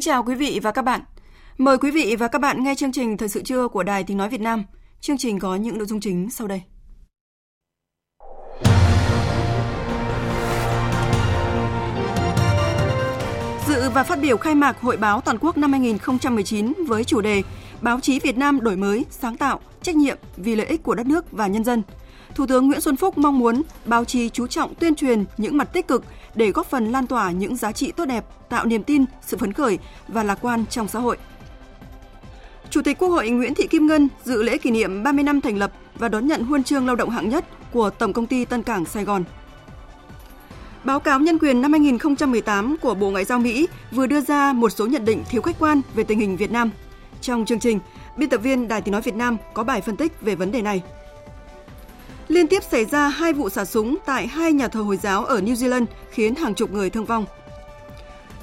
Kính chào quý vị và các bạn. Mời quý vị và các bạn nghe chương trình Thời sự trưa của Đài Tiếng Nói Việt Nam. Chương trình có những nội dung chính sau đây. Dự và phát biểu khai mạc Hội báo Toàn quốc năm 2019 với chủ đề Báo chí Việt Nam đổi mới, sáng tạo, trách nhiệm vì lợi ích của đất nước và nhân dân. Thủ tướng Nguyễn Xuân Phúc mong muốn báo chí chú trọng tuyên truyền những mặt tích cực để góp phần lan tỏa những giá trị tốt đẹp, tạo niềm tin, sự phấn khởi và lạc quan trong xã hội. Chủ tịch Quốc hội Nguyễn Thị Kim Ngân dự lễ kỷ niệm 30 năm thành lập và đón nhận huân chương lao động hạng nhất của Tổng công ty Tân Cảng Sài Gòn. Báo cáo nhân quyền năm 2018 của Bộ Ngoại giao Mỹ vừa đưa ra một số nhận định thiếu khách quan về tình hình Việt Nam. Trong chương trình, biên tập viên Đài Tiếng Nói Việt Nam có bài phân tích về vấn đề này. Liên tiếp xảy ra hai vụ xả súng tại hai nhà thờ Hồi giáo ở New Zealand khiến hàng chục người thương vong.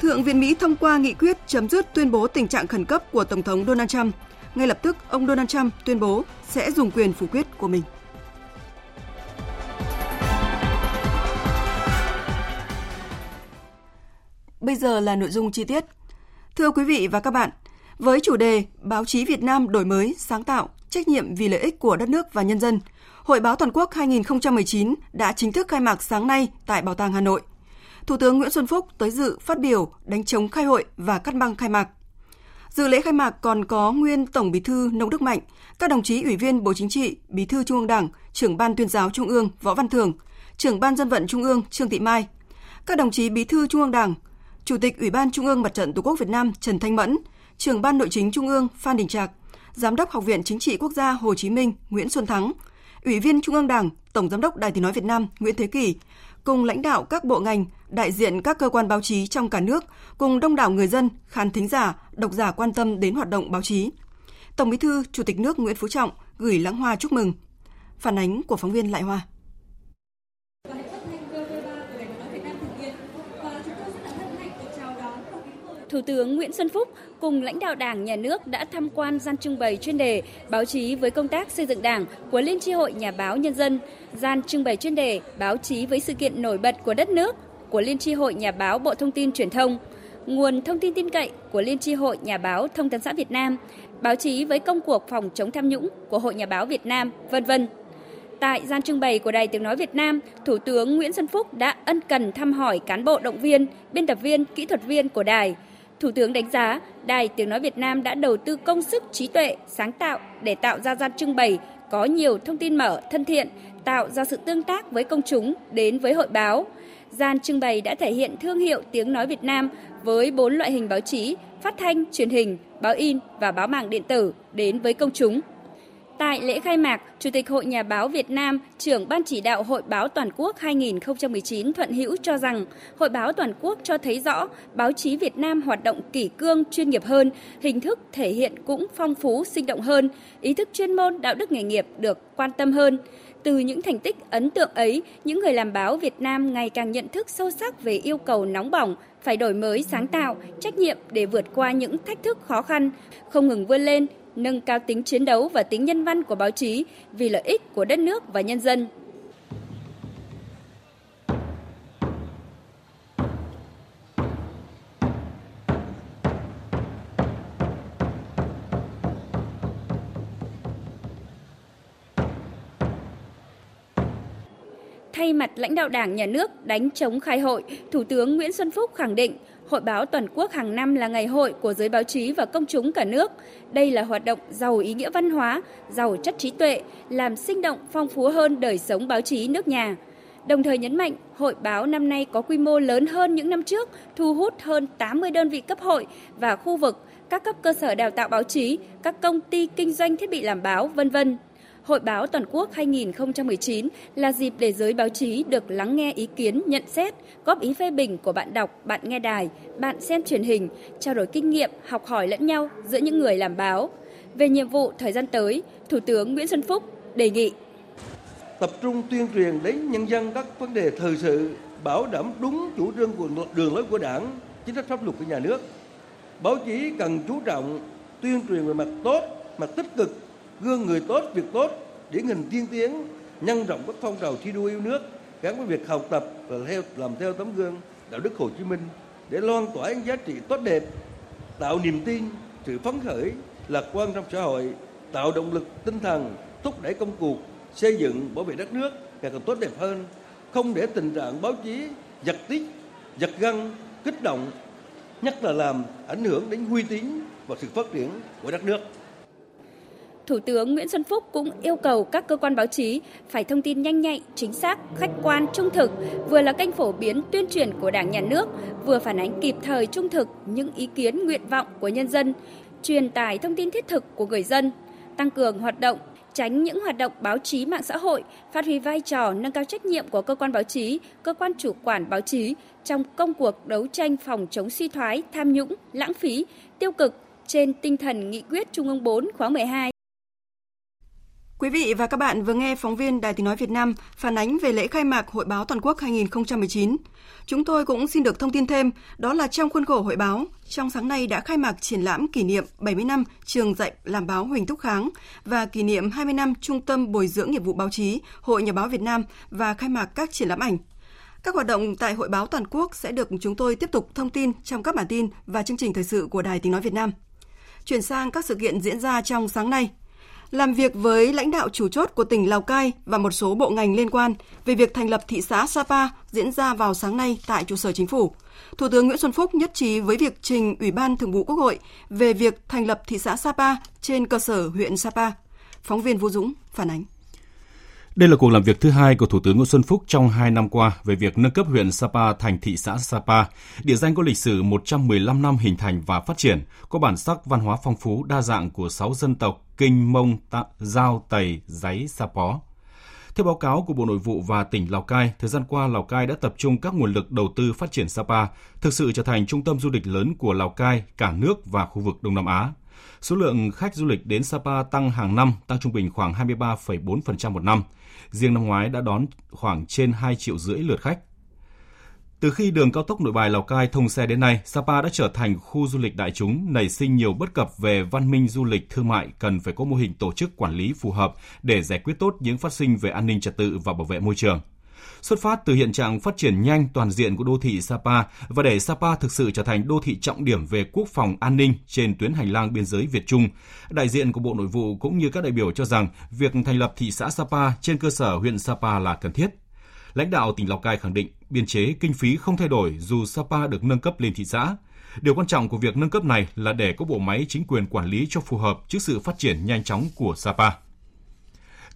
Thượng viện Mỹ thông qua nghị quyết chấm dứt tuyên bố tình trạng khẩn cấp của Tổng thống Donald Trump. Ngay lập tức, ông Donald Trump tuyên bố sẽ dùng quyền phủ quyết của mình. Bây giờ là nội dung chi tiết. Thưa quý vị và các bạn, với chủ đề Báo chí Việt Nam đổi mới, sáng tạo, trách nhiệm vì lợi ích của đất nước và nhân dân, Hội báo toàn quốc 2019 đã chính thức khai mạc sáng nay tại Bảo tàng Hà Nội. Thủ tướng Nguyễn Xuân Phúc tới dự phát biểu, đánh chống khai hội và cắt băng khai mạc. Dự lễ khai mạc còn có nguyên Tổng Bí thư Nông Đức Mạnh, các đồng chí Ủy viên Bộ Chính trị, Bí thư Trung ương Đảng, Trưởng ban Tuyên giáo Trung ương Võ Văn Thưởng, Trưởng ban Dân vận Trung ương Trương Thị Mai, các đồng chí Bí thư Trung ương Đảng, Chủ tịch Ủy ban Trung ương Mặt trận Tổ quốc Việt Nam Trần Thanh Mẫn, Trưởng ban Nội chính Trung ương Phan Đình Trạc, Giám đốc Học viện Chính trị Quốc gia Hồ Chí Minh Nguyễn Xuân Thắng, Ủy viên Trung ương Đảng, Tổng Giám đốc Đài Tiếng Nói Việt Nam Nguyễn Thế Kỳ, cùng lãnh đạo các bộ ngành, đại diện các cơ quan báo chí trong cả nước, cùng đông đảo người dân, khán thính giả, độc giả quan tâm đến hoạt động báo chí. Tổng Bí thư, Chủ tịch nước Nguyễn Phú Trọng gửi lãng hoa chúc mừng. Phản ánh của phóng viên Lại Hoa. Thủ tướng Nguyễn Xuân Phúc cùng lãnh đạo Đảng, Nhà nước đã tham quan gian trưng bày chuyên đề báo chí với công tác xây dựng Đảng của Liên tri hội Nhà báo Nhân dân, gian trưng bày chuyên đề báo chí với sự kiện nổi bật của đất nước của Liên tri hội Nhà báo Bộ Thông tin Truyền thông, nguồn thông tin tin cậy của Liên tri hội Nhà báo Thông tấn xã Việt Nam, báo chí với công cuộc phòng chống tham nhũng của Hội Nhà báo Việt Nam, vân vân. Tại gian trưng bày của Đài Tiếng Nói Việt Nam, Thủ tướng Nguyễn Xuân Phúc đã ân cần thăm hỏi cán bộ động viên, biên tập viên, kỹ thuật viên của đài, Thủ tướng đánh giá Đài Tiếng Nói Việt Nam đã đầu tư công sức trí tuệ, sáng tạo để tạo ra gian trưng bày có nhiều thông tin mở, thân thiện, tạo ra sự tương tác với công chúng đến với hội báo. Gian trưng bày đã thể hiện thương hiệu tiếng nói Việt Nam với bốn loại hình báo chí, phát thanh, truyền hình, báo in và báo mạng điện tử đến với công chúng. Tại lễ khai mạc, Chủ tịch Hội Nhà báo Việt Nam, trưởng Ban chỉ đạo Hội báo Toàn quốc 2019 Thuận Hữu cho rằng, Hội báo Toàn quốc cho thấy rõ báo chí Việt Nam hoạt động kỷ cương, chuyên nghiệp hơn, hình thức thể hiện cũng phong phú, sinh động hơn, ý thức chuyên môn, đạo đức nghề nghiệp được quan tâm hơn. Từ những thành tích ấn tượng ấy, những người làm báo Việt Nam ngày càng nhận thức sâu sắc về yêu cầu nóng bỏng, phải đổi mới sáng tạo, trách nhiệm để vượt qua những thách thức khó khăn, không ngừng vươn lên, nâng cao tính chiến đấu và tính nhân văn của báo chí vì lợi ích của đất nước và nhân dân. Thay mặt lãnh đạo Đảng, Nhà nước đánh chống khai hội, Thủ tướng Nguyễn Xuân Phúc khẳng định Hội báo toàn quốc hàng năm là ngày hội của giới báo chí và công chúng cả nước. Đây là hoạt động giàu ý nghĩa văn hóa, giàu chất trí tuệ, làm sinh động phong phú hơn đời sống báo chí nước nhà. Đồng thời nhấn mạnh, hội báo năm nay có quy mô lớn hơn những năm trước, thu hút hơn 80 đơn vị cấp hội và khu vực, các cấp cơ sở đào tạo báo chí, các công ty kinh doanh thiết bị làm báo, vân vân. Hội báo toàn quốc 2019 là dịp để giới báo chí được lắng nghe ý kiến, nhận xét, góp ý phê bình của bạn đọc, bạn nghe đài, bạn xem truyền hình, trao đổi kinh nghiệm, học hỏi lẫn nhau giữa những người làm báo. Về nhiệm vụ thời gian tới, Thủ tướng Nguyễn Xuân Phúc đề nghị tập trung tuyên truyền đến nhân dân các vấn đề thời sự, bảo đảm đúng chủ trương của đường lối của Đảng, chính sách pháp luật của nhà nước. Báo chí cần chú trọng tuyên truyền về mặt tốt, mặt tích cực, gương người tốt, việc tốt, điển hình tiên tiến, nhân rộng các phong trào thi đua yêu nước gắn với việc học tập và theo làm theo tấm gương đạo đức Hồ Chí Minh để loan tỏa những giá trị tốt đẹp, tạo niềm tin, sự phấn khởi, lạc quan trong xã hội, tạo động lực tinh thần, thúc đẩy công cuộc xây dựng bảo vệ đất nước ngày càng tốt đẹp hơn, không để tình trạng báo chí giật tít, giật găng, kích động, nhất là làm ảnh hưởng đến uy tín và sự phát triển của đất nước. Thủ tướng Nguyễn Xuân Phúc cũng yêu cầu các cơ quan báo chí phải thông tin nhanh nhạy, chính xác, khách quan, trung thực, vừa là kênh phổ biến tuyên truyền của Đảng nhà nước, vừa phản ánh kịp thời trung thực những ý kiến nguyện vọng của nhân dân, truyền tải thông tin thiết thực của người dân, tăng cường hoạt động tránh những hoạt động báo chí mạng xã hội, phát huy vai trò nâng cao trách nhiệm của cơ quan báo chí, cơ quan chủ quản báo chí trong công cuộc đấu tranh phòng chống suy thoái, tham nhũng, lãng phí, tiêu cực trên tinh thần nghị quyết Trung ương 4 khóa 12. Quý vị và các bạn vừa nghe phóng viên Đài Tiếng Nói Việt Nam phản ánh về lễ khai mạc Hội báo Toàn quốc 2019. Chúng tôi cũng xin được thông tin thêm, đó là trong khuôn khổ hội báo, trong sáng nay đã khai mạc triển lãm kỷ niệm 70 năm trường dạy làm báo Huỳnh Thúc Kháng và kỷ niệm 20 năm Trung tâm Bồi dưỡng nghiệp vụ báo chí Hội Nhà báo Việt Nam và khai mạc các triển lãm ảnh. Các hoạt động tại Hội báo Toàn quốc sẽ được chúng tôi tiếp tục thông tin trong các bản tin và chương trình thời sự của Đài Tiếng Nói Việt Nam. Chuyển sang các sự kiện diễn ra trong sáng nay – làm việc với lãnh đạo chủ chốt của tỉnh Lào Cai và một số bộ ngành liên quan về việc thành lập thị xã Sapa diễn ra vào sáng nay tại trụ sở chính phủ. Thủ tướng Nguyễn Xuân Phúc nhất trí với việc trình Ủy ban Thường vụ Quốc hội về việc thành lập thị xã Sapa trên cơ sở huyện Sapa. Phóng viên Vũ Dũng phản ánh. Đây là cuộc làm việc thứ hai của Thủ tướng Nguyễn Xuân Phúc trong hai năm qua về việc nâng cấp huyện Sapa thành thị xã Sapa, địa danh có lịch sử 115 năm hình thành và phát triển, có bản sắc văn hóa phong phú đa dạng của 6 dân tộc Kinh, Mông, Tạ, Giao, Tày, Giấy, Sapó. Theo báo cáo của Bộ Nội vụ và tỉnh Lào Cai, thời gian qua Lào Cai đã tập trung các nguồn lực đầu tư phát triển Sapa, thực sự trở thành trung tâm du lịch lớn của Lào Cai, cả nước và khu vực Đông Nam Á. Số lượng khách du lịch đến Sapa tăng hàng năm, tăng trung bình khoảng 23,4% một năm. Riêng năm ngoái đã đón khoảng trên 2 triệu rưỡi lượt khách. Từ khi đường cao tốc Nội Bài Lào Cai thông xe đến nay, Sapa đã trở thành khu du lịch đại chúng, nảy sinh nhiều bất cập về văn minh du lịch thương mại cần phải có mô hình tổ chức quản lý phù hợp để giải quyết tốt những phát sinh về an ninh trật tự và bảo vệ môi trường. Xuất phát từ hiện trạng phát triển nhanh toàn diện của đô thị Sapa và để Sapa thực sự trở thành đô thị trọng điểm về quốc phòng an ninh trên tuyến hành lang biên giới Việt Trung, đại diện của Bộ Nội vụ cũng như các đại biểu cho rằng việc thành lập thị xã Sapa trên cơ sở huyện Sapa là cần thiết. Lãnh đạo tỉnh Lào Cai khẳng định biên chế kinh phí không thay đổi dù Sapa được nâng cấp lên thị xã. Điều quan trọng của việc nâng cấp này là để có bộ máy chính quyền quản lý cho phù hợp trước sự phát triển nhanh chóng của Sapa.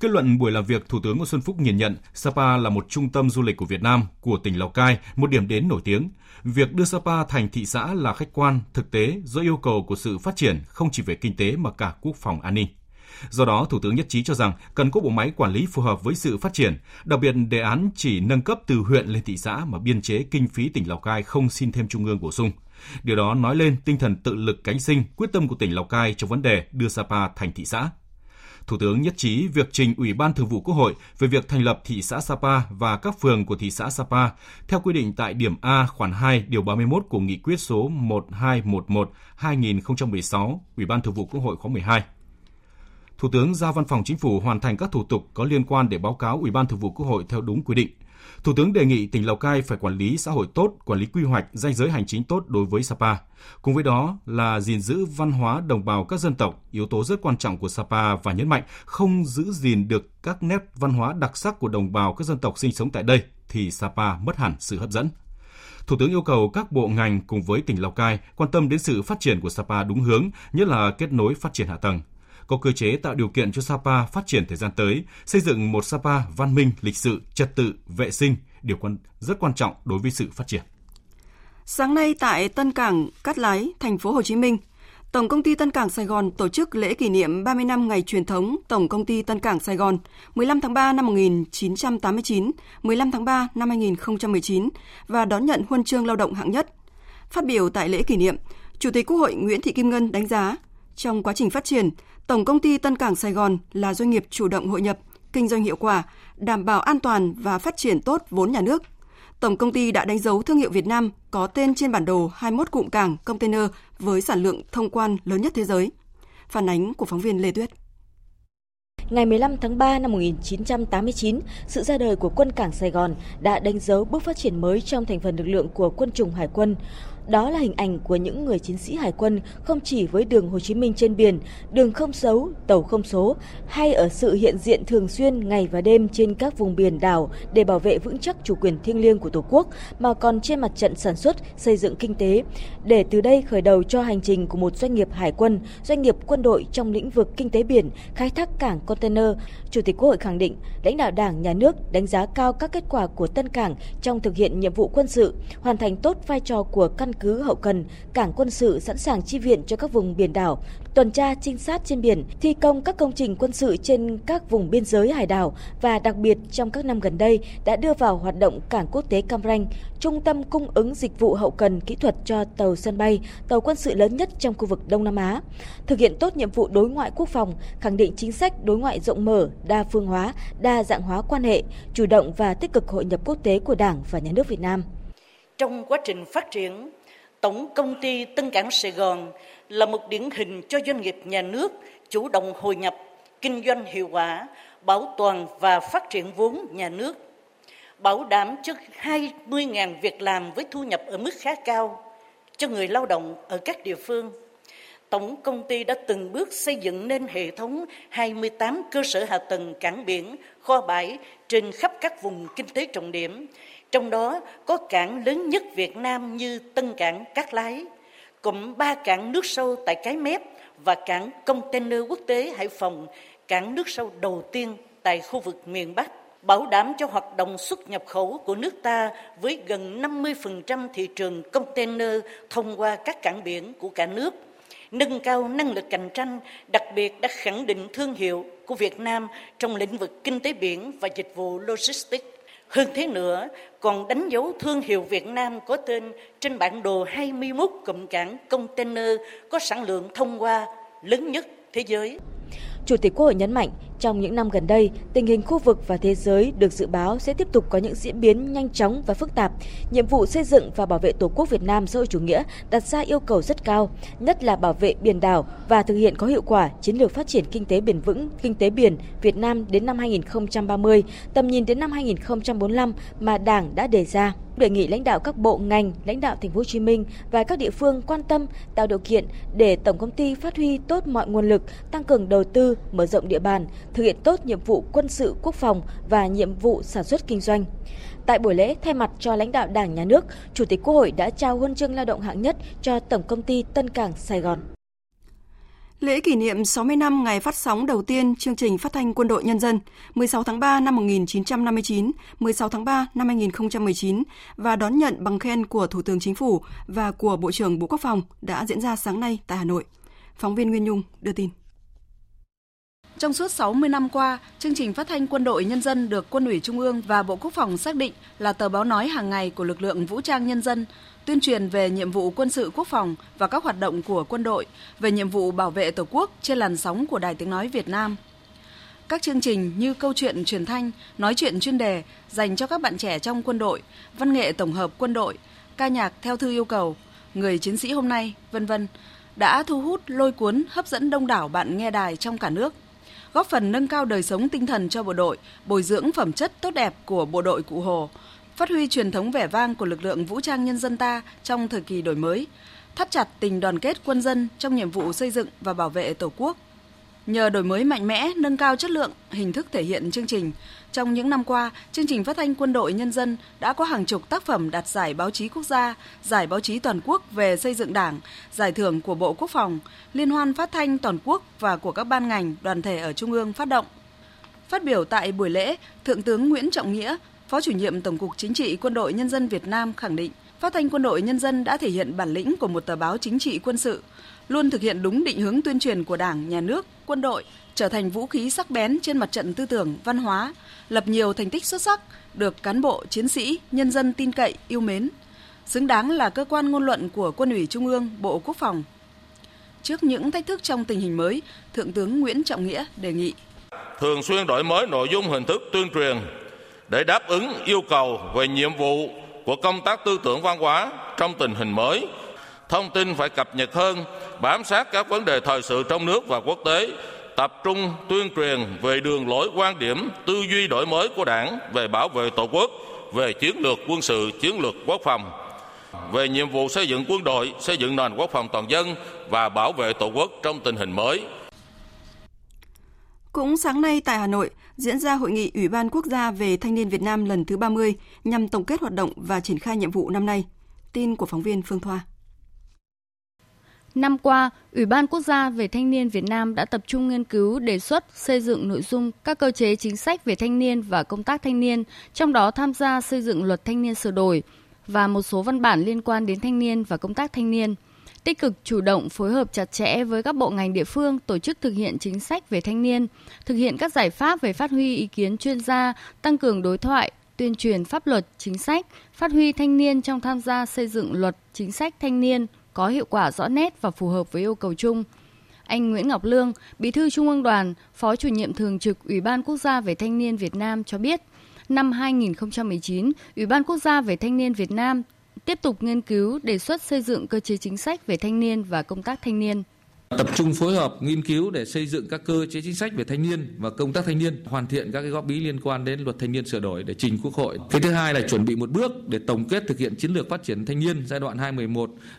Kết luận buổi làm việc, Thủ tướng Nguyễn Xuân Phúc nhìn nhận Sapa là một trung tâm du lịch của Việt Nam, của tỉnh Lào Cai, một điểm đến nổi tiếng. Việc đưa Sapa thành thị xã là khách quan, thực tế do yêu cầu của sự phát triển không chỉ về kinh tế mà cả quốc phòng an ninh. Do đó, Thủ tướng nhất trí cho rằng cần có bộ máy quản lý phù hợp với sự phát triển, đặc biệt đề án chỉ nâng cấp từ huyện lên thị xã mà biên chế kinh phí tỉnh Lào Cai không xin thêm trung ương bổ sung. Điều đó nói lên tinh thần tự lực cánh sinh, quyết tâm của tỉnh Lào Cai trong vấn đề đưa Sapa thành thị xã. Thủ tướng nhất trí việc trình Ủy ban Thường vụ Quốc hội về việc thành lập thị xã Sapa và các phường của thị xã Sapa theo quy định tại điểm A, khoản 2 điều 31 của nghị quyết số 1211/2016 Ủy ban Thường vụ Quốc hội khóa 12. Thủ tướng giao Văn phòng Chính phủ hoàn thành các thủ tục có liên quan để báo cáo Ủy ban Thường vụ Quốc hội theo đúng quy định. Thủ tướng đề nghị tỉnh Lào Cai phải quản lý xã hội tốt, quản lý quy hoạch, danh giới hành chính tốt đối với Sapa. Cùng với đó là gìn giữ văn hóa đồng bào các dân tộc, yếu tố rất quan trọng của Sapa và nhấn mạnh không giữ gìn được các nét văn hóa đặc sắc của đồng bào các dân tộc sinh sống tại đây thì Sapa mất hẳn sự hấp dẫn. Thủ tướng yêu cầu các bộ ngành cùng với tỉnh Lào Cai quan tâm đến sự phát triển của Sapa đúng hướng, nhất là kết nối phát triển hạ tầng có cơ chế tạo điều kiện cho Sapa phát triển thời gian tới, xây dựng một Sapa văn minh, lịch sự, trật tự, vệ sinh, điều quan rất quan trọng đối với sự phát triển. Sáng nay tại Tân Cảng, Cát Lái, thành phố Hồ Chí Minh, Tổng công ty Tân Cảng Sài Gòn tổ chức lễ kỷ niệm 30 năm ngày truyền thống Tổng công ty Tân Cảng Sài Gòn 15 tháng 3 năm 1989, 15 tháng 3 năm 2019 và đón nhận huân chương lao động hạng nhất. Phát biểu tại lễ kỷ niệm, Chủ tịch Quốc hội Nguyễn Thị Kim Ngân đánh giá, trong quá trình phát triển, Tổng công ty Tân Cảng Sài Gòn là doanh nghiệp chủ động hội nhập, kinh doanh hiệu quả, đảm bảo an toàn và phát triển tốt vốn nhà nước. Tổng công ty đã đánh dấu thương hiệu Việt Nam có tên trên bản đồ 21 cụm cảng container với sản lượng thông quan lớn nhất thế giới. Phản ánh của phóng viên Lê Tuyết. Ngày 15 tháng 3 năm 1989, sự ra đời của quân cảng Sài Gòn đã đánh dấu bước phát triển mới trong thành phần lực lượng của quân chủng hải quân. Đó là hình ảnh của những người chiến sĩ hải quân không chỉ với đường Hồ Chí Minh trên biển, đường không dấu, tàu không số, hay ở sự hiện diện thường xuyên ngày và đêm trên các vùng biển đảo để bảo vệ vững chắc chủ quyền thiêng liêng của Tổ quốc, mà còn trên mặt trận sản xuất, xây dựng kinh tế. Để từ đây khởi đầu cho hành trình của một doanh nghiệp hải quân, doanh nghiệp quân đội trong lĩnh vực kinh tế biển, khai thác cảng container, Chủ tịch Quốc hội khẳng định lãnh đạo Đảng, Nhà nước đánh giá cao các kết quả của Tân Cảng trong thực hiện nhiệm vụ quân sự, hoàn thành tốt vai trò của căn cứ hậu cần, cảng quân sự sẵn sàng chi viện cho các vùng biển đảo, tuần tra trinh sát trên biển, thi công các công trình quân sự trên các vùng biên giới hải đảo và đặc biệt trong các năm gần đây đã đưa vào hoạt động cảng quốc tế Cam Ranh, trung tâm cung ứng dịch vụ hậu cần kỹ thuật cho tàu sân bay, tàu quân sự lớn nhất trong khu vực Đông Nam Á. Thực hiện tốt nhiệm vụ đối ngoại quốc phòng, khẳng định chính sách đối ngoại rộng mở, đa phương hóa, đa dạng hóa quan hệ, chủ động và tích cực hội nhập quốc tế của Đảng và Nhà nước Việt Nam. Trong quá trình phát triển, Tổng công ty Tân Cảng Sài Gòn là một điển hình cho doanh nghiệp nhà nước chủ động hội nhập, kinh doanh hiệu quả, bảo toàn và phát triển vốn nhà nước, bảo đảm cho 20.000 việc làm với thu nhập ở mức khá cao cho người lao động ở các địa phương. Tổng công ty đã từng bước xây dựng nên hệ thống 28 cơ sở hạ tầng cảng biển, kho bãi trên khắp các vùng kinh tế trọng điểm, trong đó có cảng lớn nhất Việt Nam như Tân Cảng Cát Lái, cụm ba cảng nước sâu tại Cái Mép và cảng container quốc tế Hải Phòng, cảng nước sâu đầu tiên tại khu vực miền Bắc, bảo đảm cho hoạt động xuất nhập khẩu của nước ta với gần 50% thị trường container thông qua các cảng biển của cả nước, nâng cao năng lực cạnh tranh, đặc biệt đã khẳng định thương hiệu của Việt Nam trong lĩnh vực kinh tế biển và dịch vụ logistics. Hơn thế nữa, còn đánh dấu thương hiệu Việt Nam có tên trên bản đồ 21 cụm cảng container có sản lượng thông qua lớn nhất thế giới. Chủ tịch Quốc hội nhấn mạnh, trong những năm gần đây, tình hình khu vực và thế giới được dự báo sẽ tiếp tục có những diễn biến nhanh chóng và phức tạp. Nhiệm vụ xây dựng và bảo vệ Tổ quốc Việt Nam xã hội chủ nghĩa đặt ra yêu cầu rất cao, nhất là bảo vệ biển đảo và thực hiện có hiệu quả chiến lược phát triển kinh tế bền vững, kinh tế biển Việt Nam đến năm 2030, tầm nhìn đến năm 2045 mà Đảng đã đề ra đề nghị lãnh đạo các bộ ngành, lãnh đạo thành phố Hồ Chí Minh và các địa phương quan tâm tạo điều kiện để tổng công ty phát huy tốt mọi nguồn lực, tăng cường đầu tư, mở rộng địa bàn, thực hiện tốt nhiệm vụ quân sự quốc phòng và nhiệm vụ sản xuất kinh doanh. Tại buổi lễ, thay mặt cho lãnh đạo Đảng, Nhà nước, Chủ tịch Quốc hội đã trao huân chương lao động hạng nhất cho Tổng công ty Tân Cảng Sài Gòn. Lễ kỷ niệm 60 năm ngày phát sóng đầu tiên chương trình phát thanh Quân đội Nhân dân 16 tháng 3 năm 1959, 16 tháng 3 năm 2019 và đón nhận bằng khen của Thủ tướng Chính phủ và của Bộ trưởng Bộ Quốc phòng đã diễn ra sáng nay tại Hà Nội. Phóng viên Nguyên Nhung đưa tin. Trong suốt 60 năm qua, chương trình phát thanh Quân đội Nhân dân được Quân ủy Trung ương và Bộ Quốc phòng xác định là tờ báo nói hàng ngày của lực lượng vũ trang nhân dân, tuyên truyền về nhiệm vụ quân sự quốc phòng và các hoạt động của quân đội, về nhiệm vụ bảo vệ Tổ quốc trên làn sóng của Đài Tiếng Nói Việt Nam. Các chương trình như câu chuyện truyền thanh, nói chuyện chuyên đề dành cho các bạn trẻ trong quân đội, văn nghệ tổng hợp quân đội, ca nhạc theo thư yêu cầu, người chiến sĩ hôm nay, vân vân đã thu hút lôi cuốn hấp dẫn đông đảo bạn nghe đài trong cả nước góp phần nâng cao đời sống tinh thần cho bộ đội, bồi dưỡng phẩm chất tốt đẹp của bộ đội Cụ Hồ, phát huy truyền thống vẻ vang của lực lượng vũ trang nhân dân ta trong thời kỳ đổi mới, thắt chặt tình đoàn kết quân dân trong nhiệm vụ xây dựng và bảo vệ Tổ quốc. Nhờ đổi mới mạnh mẽ, nâng cao chất lượng, hình thức thể hiện chương trình, trong những năm qua, chương trình phát thanh Quân đội Nhân dân đã có hàng chục tác phẩm đạt giải báo chí quốc gia, giải báo chí toàn quốc về xây dựng Đảng, giải thưởng của Bộ Quốc phòng, liên hoan phát thanh toàn quốc và của các ban ngành, đoàn thể ở Trung ương phát động. Phát biểu tại buổi lễ, Thượng tướng Nguyễn Trọng Nghĩa, Phó chủ nhiệm Tổng cục Chính trị Quân đội Nhân dân Việt Nam khẳng định, Phát thanh Quân đội Nhân dân đã thể hiện bản lĩnh của một tờ báo chính trị quân sự, luôn thực hiện đúng định hướng tuyên truyền của Đảng, Nhà nước, quân đội, trở thành vũ khí sắc bén trên mặt trận tư tưởng, văn hóa, lập nhiều thành tích xuất sắc, được cán bộ, chiến sĩ, nhân dân tin cậy, yêu mến, xứng đáng là cơ quan ngôn luận của Quân ủy Trung ương, Bộ Quốc phòng. Trước những thách thức trong tình hình mới, Thượng tướng Nguyễn Trọng Nghĩa đề nghị thường xuyên đổi mới nội dung hình thức tuyên truyền để đáp ứng yêu cầu về nhiệm vụ của công tác tư tưởng văn hóa trong tình hình mới. Thông tin phải cập nhật hơn, bám sát các vấn đề thời sự trong nước và quốc tế, tập trung tuyên truyền về đường lối quan điểm, tư duy đổi mới của Đảng về bảo vệ Tổ quốc, về chiến lược quân sự, chiến lược quốc phòng, về nhiệm vụ xây dựng quân đội, xây dựng nền quốc phòng toàn dân và bảo vệ Tổ quốc trong tình hình mới. Cũng sáng nay tại Hà Nội, diễn ra hội nghị Ủy ban Quốc gia về Thanh niên Việt Nam lần thứ 30 nhằm tổng kết hoạt động và triển khai nhiệm vụ năm nay. Tin của phóng viên Phương Thoa. Năm qua, Ủy ban Quốc gia về Thanh niên Việt Nam đã tập trung nghiên cứu, đề xuất, xây dựng nội dung các cơ chế chính sách về thanh niên và công tác thanh niên, trong đó tham gia xây dựng luật thanh niên sửa đổi và một số văn bản liên quan đến thanh niên và công tác thanh niên. Tích cực chủ động phối hợp chặt chẽ với các bộ ngành địa phương tổ chức thực hiện chính sách về thanh niên, thực hiện các giải pháp về phát huy ý kiến chuyên gia, tăng cường đối thoại, tuyên truyền pháp luật, chính sách, phát huy thanh niên trong tham gia xây dựng luật, chính sách thanh niên, có hiệu quả rõ nét và phù hợp với yêu cầu chung. Anh Nguyễn Ngọc Lương, Bí thư Trung ương Đoàn, Phó chủ nhiệm thường trực Ủy ban Quốc gia về Thanh niên Việt Nam cho biết, năm 2019, Ủy ban Quốc gia về Thanh niên Việt Nam tiếp tục nghiên cứu đề xuất xây dựng cơ chế chính sách về thanh niên và công tác thanh niên. Tập trung phối hợp nghiên cứu để xây dựng các cơ chế chính sách về thanh niên và công tác thanh niên, hoàn thiện các cái góp ý liên quan đến luật thanh niên sửa đổi để trình Quốc hội. Cái thứ hai là chuẩn bị một bước để tổng kết thực hiện chiến lược phát triển thanh niên giai đoạn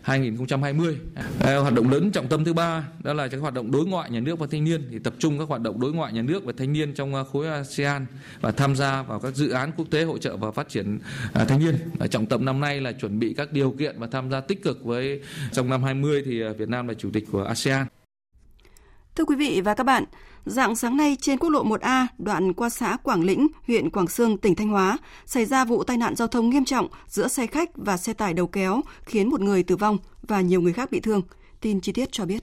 2011-2020. À, hoạt động lớn trọng tâm thứ ba đó là các hoạt động đối ngoại nhà nước và thanh niên thì tập trung các hoạt động đối ngoại nhà nước và thanh niên trong à, khối ASEAN và tham gia vào các dự án quốc tế hỗ trợ và phát triển à, thanh niên. Và trọng tâm năm nay là chuẩn bị các điều kiện và tham gia tích cực với trong năm 20 thì à, Việt Nam là chủ tịch của ASEAN. Thưa quý vị và các bạn, dạng sáng nay trên quốc lộ 1A, đoạn qua xã Quảng Lĩnh, huyện Quảng Sương, tỉnh Thanh Hóa, xảy ra vụ tai nạn giao thông nghiêm trọng giữa xe khách và xe tải đầu kéo, khiến một người tử vong và nhiều người khác bị thương. Tin chi tiết cho biết.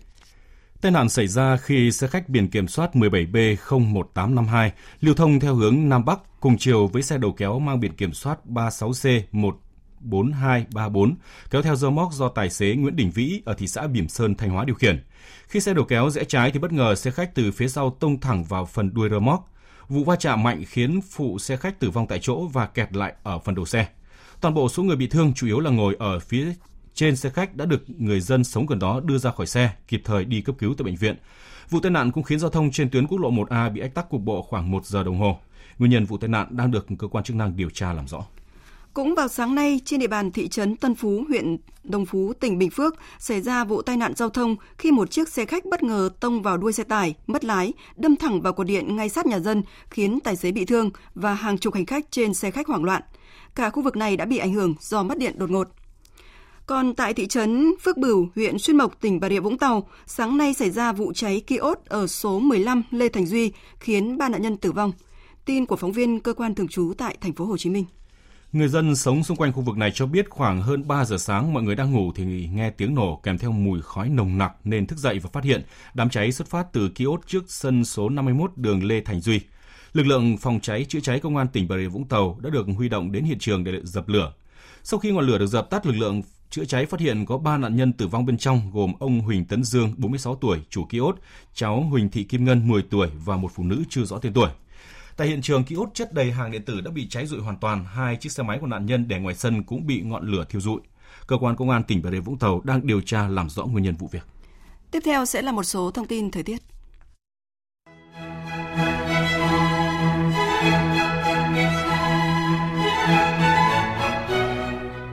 Tai nạn xảy ra khi xe khách biển kiểm soát 17B01852 lưu thông theo hướng Nam Bắc cùng chiều với xe đầu kéo mang biển kiểm soát 36C14234 kéo theo dơ móc do tài xế Nguyễn Đình Vĩ ở thị xã Bỉm Sơn, Thanh Hóa điều khiển. Khi xe đầu kéo rẽ trái thì bất ngờ xe khách từ phía sau tông thẳng vào phần đuôi rơ móc. Vụ va chạm mạnh khiến phụ xe khách tử vong tại chỗ và kẹt lại ở phần đầu xe. Toàn bộ số người bị thương chủ yếu là ngồi ở phía trên xe khách đã được người dân sống gần đó đưa ra khỏi xe, kịp thời đi cấp cứu tại bệnh viện. Vụ tai nạn cũng khiến giao thông trên tuyến quốc lộ 1A bị ách tắc cục bộ khoảng 1 giờ đồng hồ. Nguyên nhân vụ tai nạn đang được cơ quan chức năng điều tra làm rõ. Cũng vào sáng nay, trên địa bàn thị trấn Tân Phú, huyện Đồng Phú, tỉnh Bình Phước, xảy ra vụ tai nạn giao thông khi một chiếc xe khách bất ngờ tông vào đuôi xe tải, mất lái, đâm thẳng vào cột điện ngay sát nhà dân, khiến tài xế bị thương và hàng chục hành khách trên xe khách hoảng loạn. Cả khu vực này đã bị ảnh hưởng do mất điện đột ngột. Còn tại thị trấn Phước Bửu, huyện Xuyên Mộc, tỉnh Bà Rịa Vũng Tàu, sáng nay xảy ra vụ cháy kiosk ở số 15 Lê Thành Duy khiến ba nạn nhân tử vong. Tin của phóng viên cơ quan thường trú tại thành phố Hồ Chí Minh. Người dân sống xung quanh khu vực này cho biết khoảng hơn 3 giờ sáng mọi người đang ngủ thì nghe tiếng nổ kèm theo mùi khói nồng nặc nên thức dậy và phát hiện đám cháy xuất phát từ kiosk trước sân số 51 đường Lê Thành Duy. Lực lượng phòng cháy chữa cháy công an tỉnh Bà Rịa Vũng Tàu đã được huy động đến hiện trường để dập lửa. Sau khi ngọn lửa được dập tắt, lực lượng chữa cháy phát hiện có 3 nạn nhân tử vong bên trong gồm ông Huỳnh Tấn Dương, 46 tuổi, chủ kiosk, cháu Huỳnh Thị Kim Ngân, 10 tuổi và một phụ nữ chưa rõ tên tuổi. Tại hiện trường, kiosk chất đầy hàng điện tử đã bị cháy rụi hoàn toàn, hai chiếc xe máy của nạn nhân để ngoài sân cũng bị ngọn lửa thiêu rụi. Cơ quan công an tỉnh Bà Rịa Vũng Tàu đang điều tra làm rõ nguyên nhân vụ việc. Tiếp theo sẽ là một số thông tin thời tiết.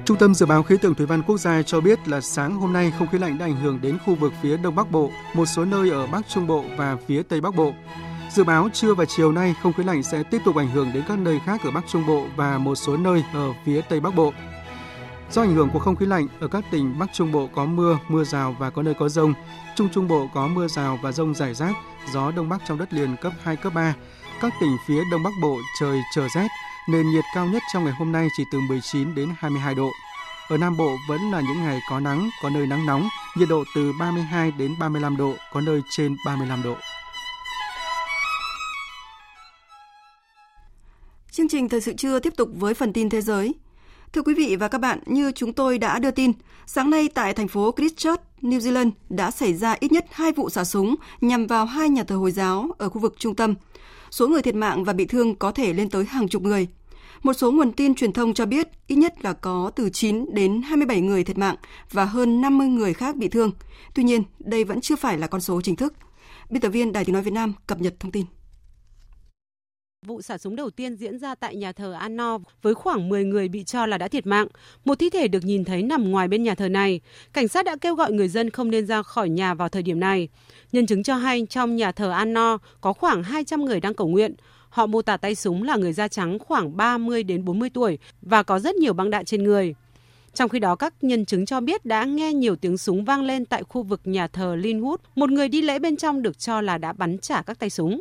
Trung tâm Dự báo Khí tượng Thủy văn Quốc gia cho biết là sáng hôm nay không khí lạnh đã ảnh hưởng đến khu vực phía Đông Bắc Bộ, một số nơi ở Bắc Trung Bộ và phía Tây Bắc Bộ. Dự báo trưa và chiều nay không khí lạnh sẽ tiếp tục ảnh hưởng đến các nơi khác ở Bắc Trung Bộ và một số nơi ở phía Tây Bắc Bộ. Do ảnh hưởng của không khí lạnh, ở các tỉnh Bắc Trung Bộ có mưa, mưa rào và có nơi có rông. Trung Trung Bộ có mưa rào và rông rải rác, gió Đông Bắc trong đất liền cấp 2, cấp 3. Các tỉnh phía Đông Bắc Bộ trời trở rét, nền nhiệt cao nhất trong ngày hôm nay chỉ từ 19 đến 22 độ. Ở Nam Bộ vẫn là những ngày có nắng, có nơi nắng nóng, nhiệt độ từ 32 đến 35 độ, có nơi trên 35 độ. Chương trình Thời sự trưa tiếp tục với phần tin thế giới. Thưa quý vị và các bạn, như chúng tôi đã đưa tin, sáng nay tại thành phố Christchurch, New Zealand đã xảy ra ít nhất hai vụ xả súng nhằm vào hai nhà thờ Hồi giáo ở khu vực trung tâm. Số người thiệt mạng và bị thương có thể lên tới hàng chục người. Một số nguồn tin truyền thông cho biết ít nhất là có từ 9 đến 27 người thiệt mạng và hơn 50 người khác bị thương. Tuy nhiên, đây vẫn chưa phải là con số chính thức. Biên tập viên Đài Tiếng Nói Việt Nam cập nhật thông tin. Vụ xả súng đầu tiên diễn ra tại nhà thờ Anno với khoảng 10 người bị cho là đã thiệt mạng. Một thi thể được nhìn thấy nằm ngoài bên nhà thờ này. Cảnh sát đã kêu gọi người dân không nên ra khỏi nhà vào thời điểm này. Nhân chứng cho hay trong nhà thờ Anno có khoảng 200 người đang cầu nguyện. Họ mô tả tay súng là người da trắng khoảng 30 đến 40 tuổi và có rất nhiều băng đạn trên người. Trong khi đó, các nhân chứng cho biết đã nghe nhiều tiếng súng vang lên tại khu vực nhà thờ Linwood. Một người đi lễ bên trong được cho là đã bắn trả các tay súng.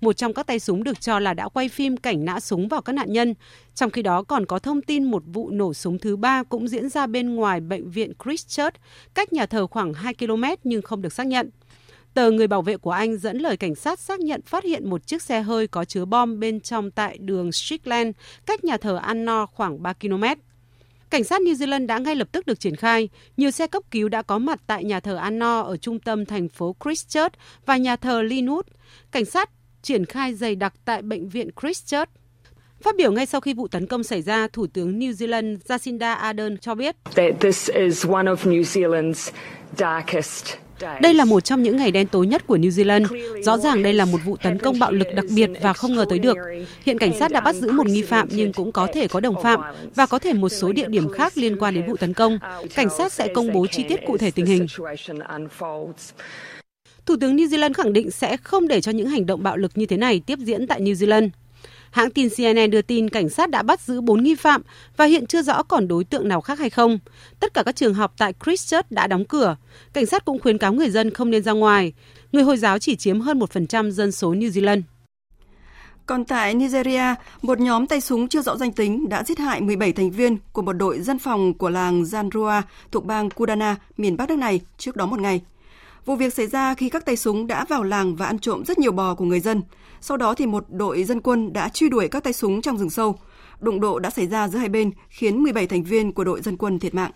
Một trong các tay súng được cho là đã quay phim cảnh nã súng vào các nạn nhân. Trong khi đó còn có thông tin một vụ nổ súng thứ ba cũng diễn ra bên ngoài bệnh viện Christchurch, cách nhà thờ khoảng 2 km nhưng không được xác nhận. Tờ người bảo vệ của Anh dẫn lời cảnh sát xác nhận phát hiện một chiếc xe hơi có chứa bom bên trong tại đường Strickland, cách nhà thờ Annor khoảng 3 km. Cảnh sát New Zealand đã ngay lập tức được triển khai. Nhiều xe cấp cứu đã có mặt tại nhà thờ Annor ở trung tâm thành phố Christchurch và nhà thờ Linwood. Cảnh sát triển khai dày đặc tại bệnh viện Christchurch. Phát biểu ngay sau khi vụ tấn công xảy ra, Thủ tướng New Zealand Jacinda Ardern cho biết đây là một trong những ngày đen tối nhất của New Zealand. Rõ ràng đây là một vụ tấn công bạo lực đặc biệt và không ngờ tới được. Hiện cảnh sát đã bắt giữ một nghi phạm nhưng cũng có thể có đồng phạm và có thể một số địa điểm khác liên quan đến vụ tấn công. Cảnh sát sẽ công bố chi tiết cụ thể tình hình. Thủ tướng New Zealand khẳng định sẽ không để cho những hành động bạo lực như thế này tiếp diễn tại New Zealand. Hãng tin CNN đưa tin cảnh sát đã bắt giữ 4 nghi phạm và hiện chưa rõ còn đối tượng nào khác hay không. Tất cả các trường học tại Christchurch đã đóng cửa. Cảnh sát cũng khuyến cáo người dân không nên ra ngoài. Người Hồi giáo chỉ chiếm hơn 1% dân số New Zealand. Còn tại Nigeria, một nhóm tay súng chưa rõ danh tính đã giết hại 17 thành viên của một đội dân phòng của làng Zanrua thuộc bang Kudana, miền Bắc nước này trước đó một ngày. Vụ việc xảy ra khi các tay súng đã vào làng và ăn trộm rất nhiều bò của người dân. Sau đó thì một đội dân quân đã truy đuổi các tay súng trong rừng sâu. Đụng độ đã xảy ra giữa hai bên khiến 17 thành viên của đội dân quân thiệt mạng.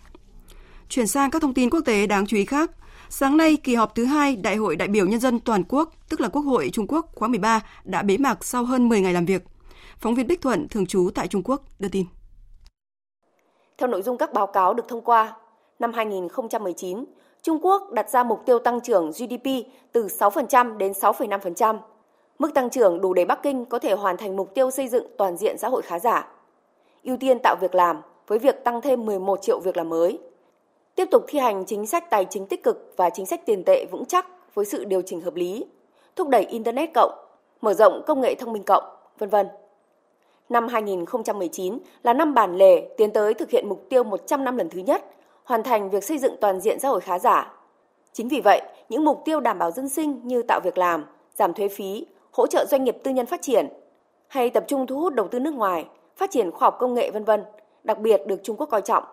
Chuyển sang các thông tin quốc tế đáng chú ý khác. Sáng nay, kỳ họp thứ hai Đại hội đại biểu nhân dân toàn quốc, tức là Quốc hội Trung Quốc khóa 13 đã bế mạc sau hơn 10 ngày làm việc. Phóng viên Bích Thuận thường trú tại Trung Quốc đưa tin. Theo nội dung các báo cáo được thông qua, năm 2019, Trung Quốc đặt ra mục tiêu tăng trưởng GDP từ 6% đến 6,5%. Mức tăng trưởng đủ để Bắc Kinh có thể hoàn thành mục tiêu xây dựng toàn diện xã hội khá giả. Ưu tiên tạo việc làm với việc tăng thêm 11 triệu việc làm mới. Tiếp tục thi hành chính sách tài chính tích cực và chính sách tiền tệ vững chắc với sự điều chỉnh hợp lý, thúc đẩy Internet cộng, mở rộng công nghệ thông minh cộng, vân vân. Năm 2019 là năm bản lề tiến tới thực hiện mục tiêu 100 năm lần thứ nhất – hoàn thành việc xây dựng toàn diện xã hội khá giả. Chính vì vậy, những mục tiêu đảm bảo dân sinh như tạo việc làm, giảm thuế phí, hỗ trợ doanh nghiệp tư nhân phát triển hay tập trung thu hút đầu tư nước ngoài, phát triển khoa học công nghệ vân vân, đặc biệt được Trung Quốc coi trọng.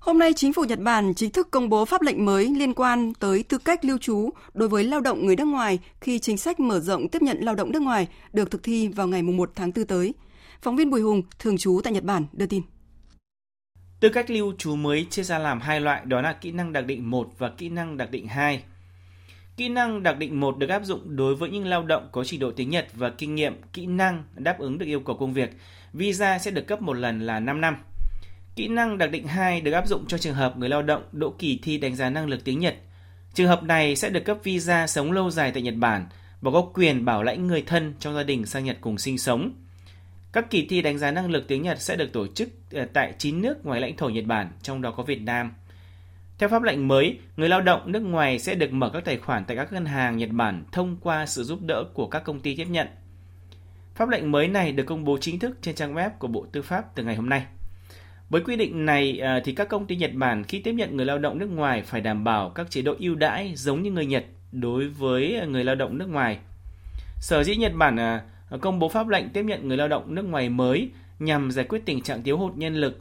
Hôm nay, chính phủ Nhật Bản chính thức công bố pháp lệnh mới liên quan tới tư cách lưu trú đối với lao động người nước ngoài khi chính sách mở rộng tiếp nhận lao động nước ngoài được thực thi vào ngày 1 tháng 4 tới. Phóng viên Bùi Hùng, thường trú tại Nhật Bản, đưa tin. Tư cách lưu trú mới chia ra làm hai loại, đó là kỹ năng đặc định 1 và kỹ năng đặc định 2. Kỹ năng đặc định 1 được áp dụng đối với những lao động có trình độ tiếng Nhật và kinh nghiệm kỹ năng đáp ứng được yêu cầu công việc. Visa sẽ được cấp một lần là 5 năm. Kỹ năng đặc định 2 được áp dụng cho trường hợp người lao động đỗ kỳ thi đánh giá năng lực tiếng Nhật. Trường hợp này sẽ được cấp visa sống lâu dài tại Nhật Bản và có quyền bảo lãnh người thân trong gia đình sang Nhật cùng sinh sống. Các kỳ thi đánh giá năng lực tiếng Nhật sẽ được tổ chức ờ, tại 9 nước ngoài lãnh thổ Nhật Bản, trong đó có Việt Nam. Theo pháp lệnh mới, người lao động nước ngoài sẽ được mở các tài khoản tại các ngân hàng Nhật Bản thông qua sự giúp đỡ của các công ty tiếp nhận. Pháp lệnh mới này được công bố chính thức trên trang web của Bộ Tư pháp từ ngày hôm nay. Với quy định này ờ, thì các công ty Nhật Bản khi tiếp nhận người lao động nước ngoài phải đảm bảo các chế độ ưu đãi giống như người Nhật đối với người lao động nước ngoài. Sở dĩ Nhật Bản ờ, công bố pháp lệnh tiếp nhận người lao động nước ngoài mới nhằm giải quyết tình trạng thiếu hụt nhân lực.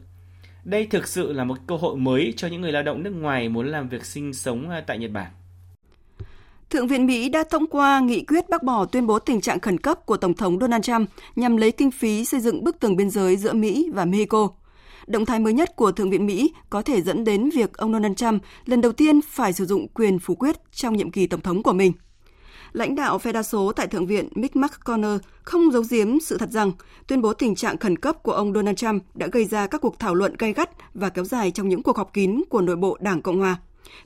Đây thực sự là một cơ hội mới cho những người lao động nước ngoài muốn làm việc sinh sống à, tại Nhật Bản. Thượng viện Mỹ đã thông qua nghị quyết bác bỏ tuyên bố tình trạng khẩn cấp của Tổng thống Donald Trump nhằm lấy kinh phí xây dựng bức tường biên giới giữa Mỹ và Mexico. Động thái mới nhất của Thượng viện Mỹ có thể dẫn đến việc ông Donald Trump lần đầu tiên phải sử dụng quyền phủ quyết trong nhiệm kỳ Tổng thống của mình. Lãnh đạo phe đa số tại Thượng viện Mitch McConnell không giấu giếm sự thật rằng tuyên bố tình trạng khẩn cấp của ông Donald Trump đã gây ra các cuộc thảo luận gay gắt và kéo dài trong những cuộc họp kín của nội bộ Đảng Cộng hòa.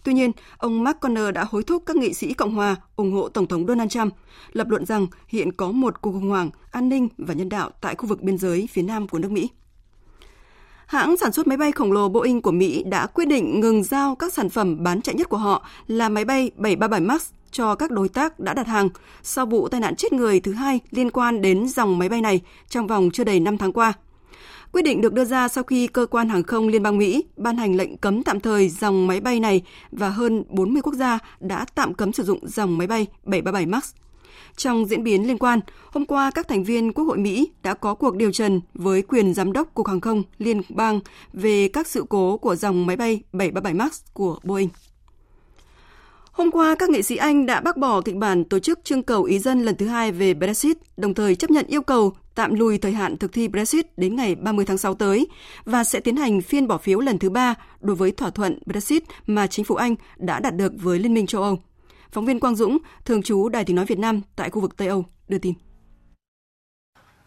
Tuy nhiên, ông McConnell đã hối thúc các nghị sĩ Cộng hòa ủng hộ Tổng thống Donald Trump, lập luận rằng hiện có một cuộc khủng hoảng an ninh và nhân đạo tại khu vực biên giới phía nam của nước Mỹ. Hãng sản xuất máy bay khổng lồ Boeing của Mỹ đã quyết định ngừng giao các sản phẩm bán chạy nhất của họ là máy bay 737 MAX cho các đối tác đã đặt hàng sau vụ tai nạn chết người thứ hai liên quan đến dòng máy bay này trong vòng chưa đầy 5 tháng qua. Quyết định được đưa ra sau khi cơ quan hàng không Liên bang Mỹ ban hành lệnh cấm tạm thời dòng máy bay này và hơn 40 quốc gia đã tạm cấm sử dụng dòng máy bay 737 MAX. Trong diễn biến liên quan, hôm qua các thành viên Quốc hội Mỹ đã có cuộc điều trần với quyền giám đốc Cục Hàng không Liên bang về các sự cố của dòng máy bay 737 MAX của Boeing. Hôm qua, các nghệ sĩ Anh đã bác bỏ kịch bản tổ chức trưng cầu ý dân lần thứ hai về Brexit, đồng thời chấp nhận yêu cầu tạm lùi thời hạn thực thi Brexit đến ngày 30 tháng 6 tới và sẽ tiến hành phiên bỏ phiếu lần thứ ba đối với thỏa thuận Brexit mà chính phủ Anh đã đạt được với Liên minh châu Âu. Phóng viên Quang Dũng, thường trú Đài tiếng nói Việt Nam tại khu vực Tây Âu đưa tin.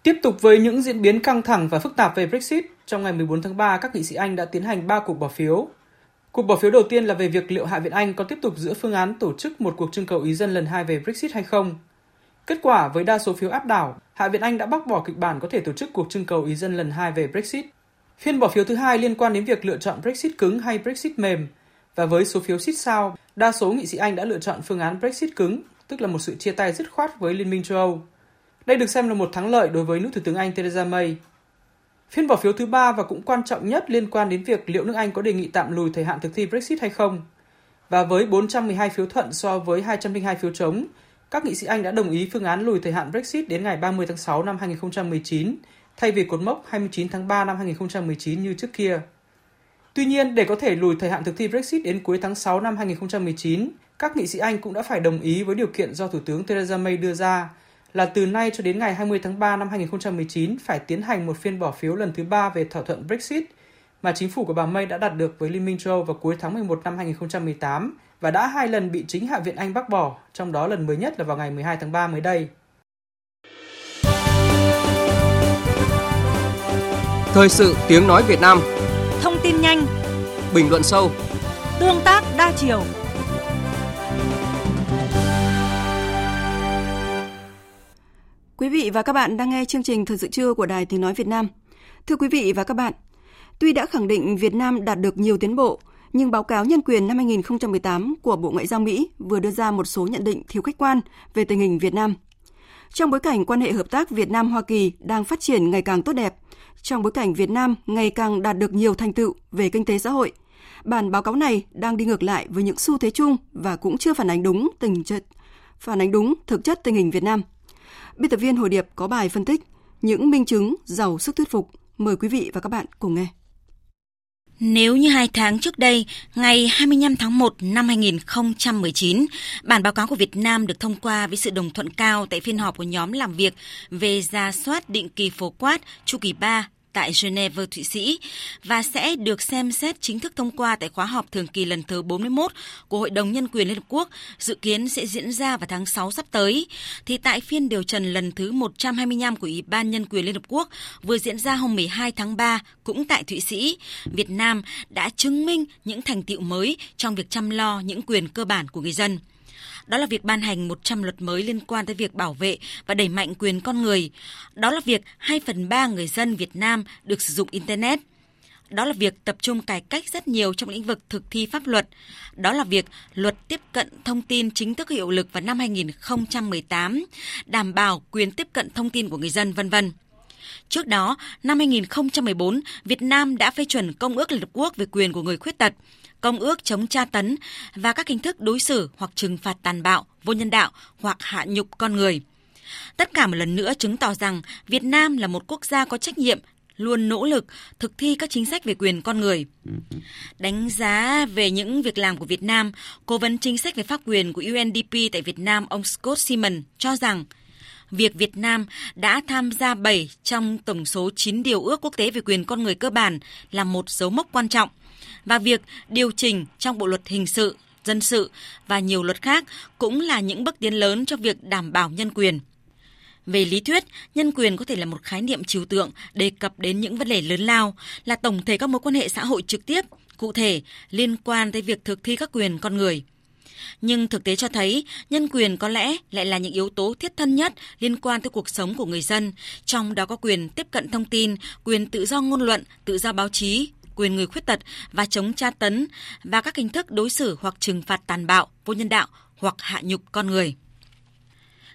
Tiếp tục với những diễn biến căng thẳng và phức tạp về Brexit, trong ngày 14 tháng 3, các nghị sĩ Anh đã tiến hành 3 cuộc bỏ phiếu. Cuộc bỏ phiếu đầu tiên là về việc liệu Hạ viện Anh có tiếp tục giữ phương án tổ chức một cuộc trưng cầu ý dân lần hai về Brexit hay không. Kết quả với đa số phiếu áp đảo, Hạ viện Anh đã bác bỏ kịch bản có thể tổ chức cuộc trưng cầu ý dân lần hai về Brexit. Phiên bỏ phiếu thứ hai liên quan đến việc lựa chọn Brexit cứng hay Brexit mềm, và với số phiếu xít sao, đa số nghị sĩ Anh đã lựa chọn phương án Brexit cứng, tức là một sự chia tay dứt khoát với Liên minh châu Âu. Đây được xem là một thắng lợi đối với nữ thủ tướng Anh Theresa May. Phiên bỏ phiếu thứ ba và cũng quan trọng nhất liên quan đến việc liệu nước Anh có đề nghị tạm lùi thời hạn thực thi Brexit hay không. Và với 412 phiếu thuận so với 202 phiếu chống, các nghị sĩ Anh đã đồng ý phương án lùi thời hạn Brexit đến ngày 30 tháng 6 năm 2019, thay vì cột mốc 29 tháng 3 năm 2019 như trước kia. Tuy nhiên, để có thể lùi thời hạn thực thi Brexit đến cuối tháng 6 năm 2019, các nghị sĩ Anh cũng đã phải đồng ý với điều kiện do Thủ tướng Theresa May đưa ra là từ nay cho đến ngày 20 tháng 3 năm 2019 phải tiến hành một phiên bỏ phiếu lần thứ ba về thỏa thuận Brexit mà chính phủ của bà May đã đạt được với Liên minh châu Âu vào cuối tháng 11 năm 2018 và đã hai lần bị chính Hạ viện Anh bác bỏ, trong đó lần mới nhất là vào ngày 12 tháng 3 mới đây. Thời sự tiếng nói Việt Nam. Thông tin nhanh. Bình luận sâu. Tương tác đa chiều Quý vị và các bạn đang nghe chương trình Thời sự trưa của Đài Tiếng Nói Việt Nam. Thưa quý vị và các bạn, tuy đã khẳng định Việt Nam đạt được nhiều tiến bộ, nhưng báo cáo nhân quyền năm 2018 của Bộ Ngoại giao Mỹ vừa đưa ra một số nhận định thiếu khách quan về tình hình Việt Nam. Trong bối cảnh quan hệ hợp tác Việt Nam-Hoa Kỳ đang phát triển ngày càng tốt đẹp, trong bối cảnh Việt Nam ngày càng đạt được nhiều thành tựu về kinh tế xã hội, bản báo cáo này đang đi ngược lại với những xu thế chung và cũng chưa phản ánh đúng tình chất phản ánh đúng thực chất tình hình Việt Nam. Biên tập viên Hồi Điệp có bài phân tích những minh chứng giàu sức thuyết phục. Mời quý vị và các bạn cùng nghe. Nếu như hai tháng trước đây, ngày 25 tháng 1 năm 2019, bản báo cáo của Việt Nam được thông qua với sự đồng thuận cao tại phiên họp của nhóm làm việc về ra soát định kỳ phổ quát chu kỳ 3 tại Geneva, Thụy Sĩ và sẽ được xem xét chính thức thông qua tại khóa họp thường kỳ lần thứ 41 của Hội đồng Nhân quyền Liên Hợp Quốc dự kiến sẽ diễn ra vào tháng 6 sắp tới. Thì tại phiên điều trần lần thứ 125 của Ủy ban Nhân quyền Liên Hợp Quốc vừa diễn ra hôm 12 tháng 3 cũng tại Thụy Sĩ, Việt Nam đã chứng minh những thành tiệu mới trong việc chăm lo những quyền cơ bản của người dân. Đó là việc ban hành 100 luật mới liên quan tới việc bảo vệ và đẩy mạnh quyền con người. Đó là việc 2 phần 3 người dân Việt Nam được sử dụng Internet – đó là việc tập trung cải cách rất nhiều trong lĩnh vực thực thi pháp luật. Đó là việc luật tiếp cận thông tin chính thức hiệu lực vào năm 2018, đảm bảo quyền tiếp cận thông tin của người dân vân vân. Trước đó, năm 2014, Việt Nam đã phê chuẩn Công ước Liên Hợp Quốc về quyền của người khuyết tật, Công ước chống tra tấn và các hình thức đối xử hoặc trừng phạt tàn bạo, vô nhân đạo hoặc hạ nhục con người. Tất cả một lần nữa chứng tỏ rằng Việt Nam là một quốc gia có trách nhiệm luôn nỗ lực thực thi các chính sách về quyền con người. Đánh giá về những việc làm của Việt Nam, Cố vấn chính sách về pháp quyền của UNDP tại Việt Nam ông Scott Simon cho rằng việc Việt Nam đã tham gia 7 trong tổng số 9 điều ước quốc tế về quyền con người cơ bản là một dấu mốc quan trọng và việc điều chỉnh trong bộ luật hình sự, dân sự và nhiều luật khác cũng là những bước tiến lớn cho việc đảm bảo nhân quyền. Về lý thuyết, nhân quyền có thể là một khái niệm trừu tượng đề cập đến những vấn đề lớn lao, là tổng thể các mối quan hệ xã hội trực tiếp, cụ thể liên quan tới việc thực thi các quyền con người. Nhưng thực tế cho thấy, nhân quyền có lẽ lại là những yếu tố thiết thân nhất liên quan tới cuộc sống của người dân, trong đó có quyền tiếp cận thông tin, quyền tự do ngôn luận, tự do báo chí, quyền người khuyết tật và chống tra tấn và các hình thức đối xử hoặc trừng phạt tàn bạo, vô nhân đạo hoặc hạ nhục con người.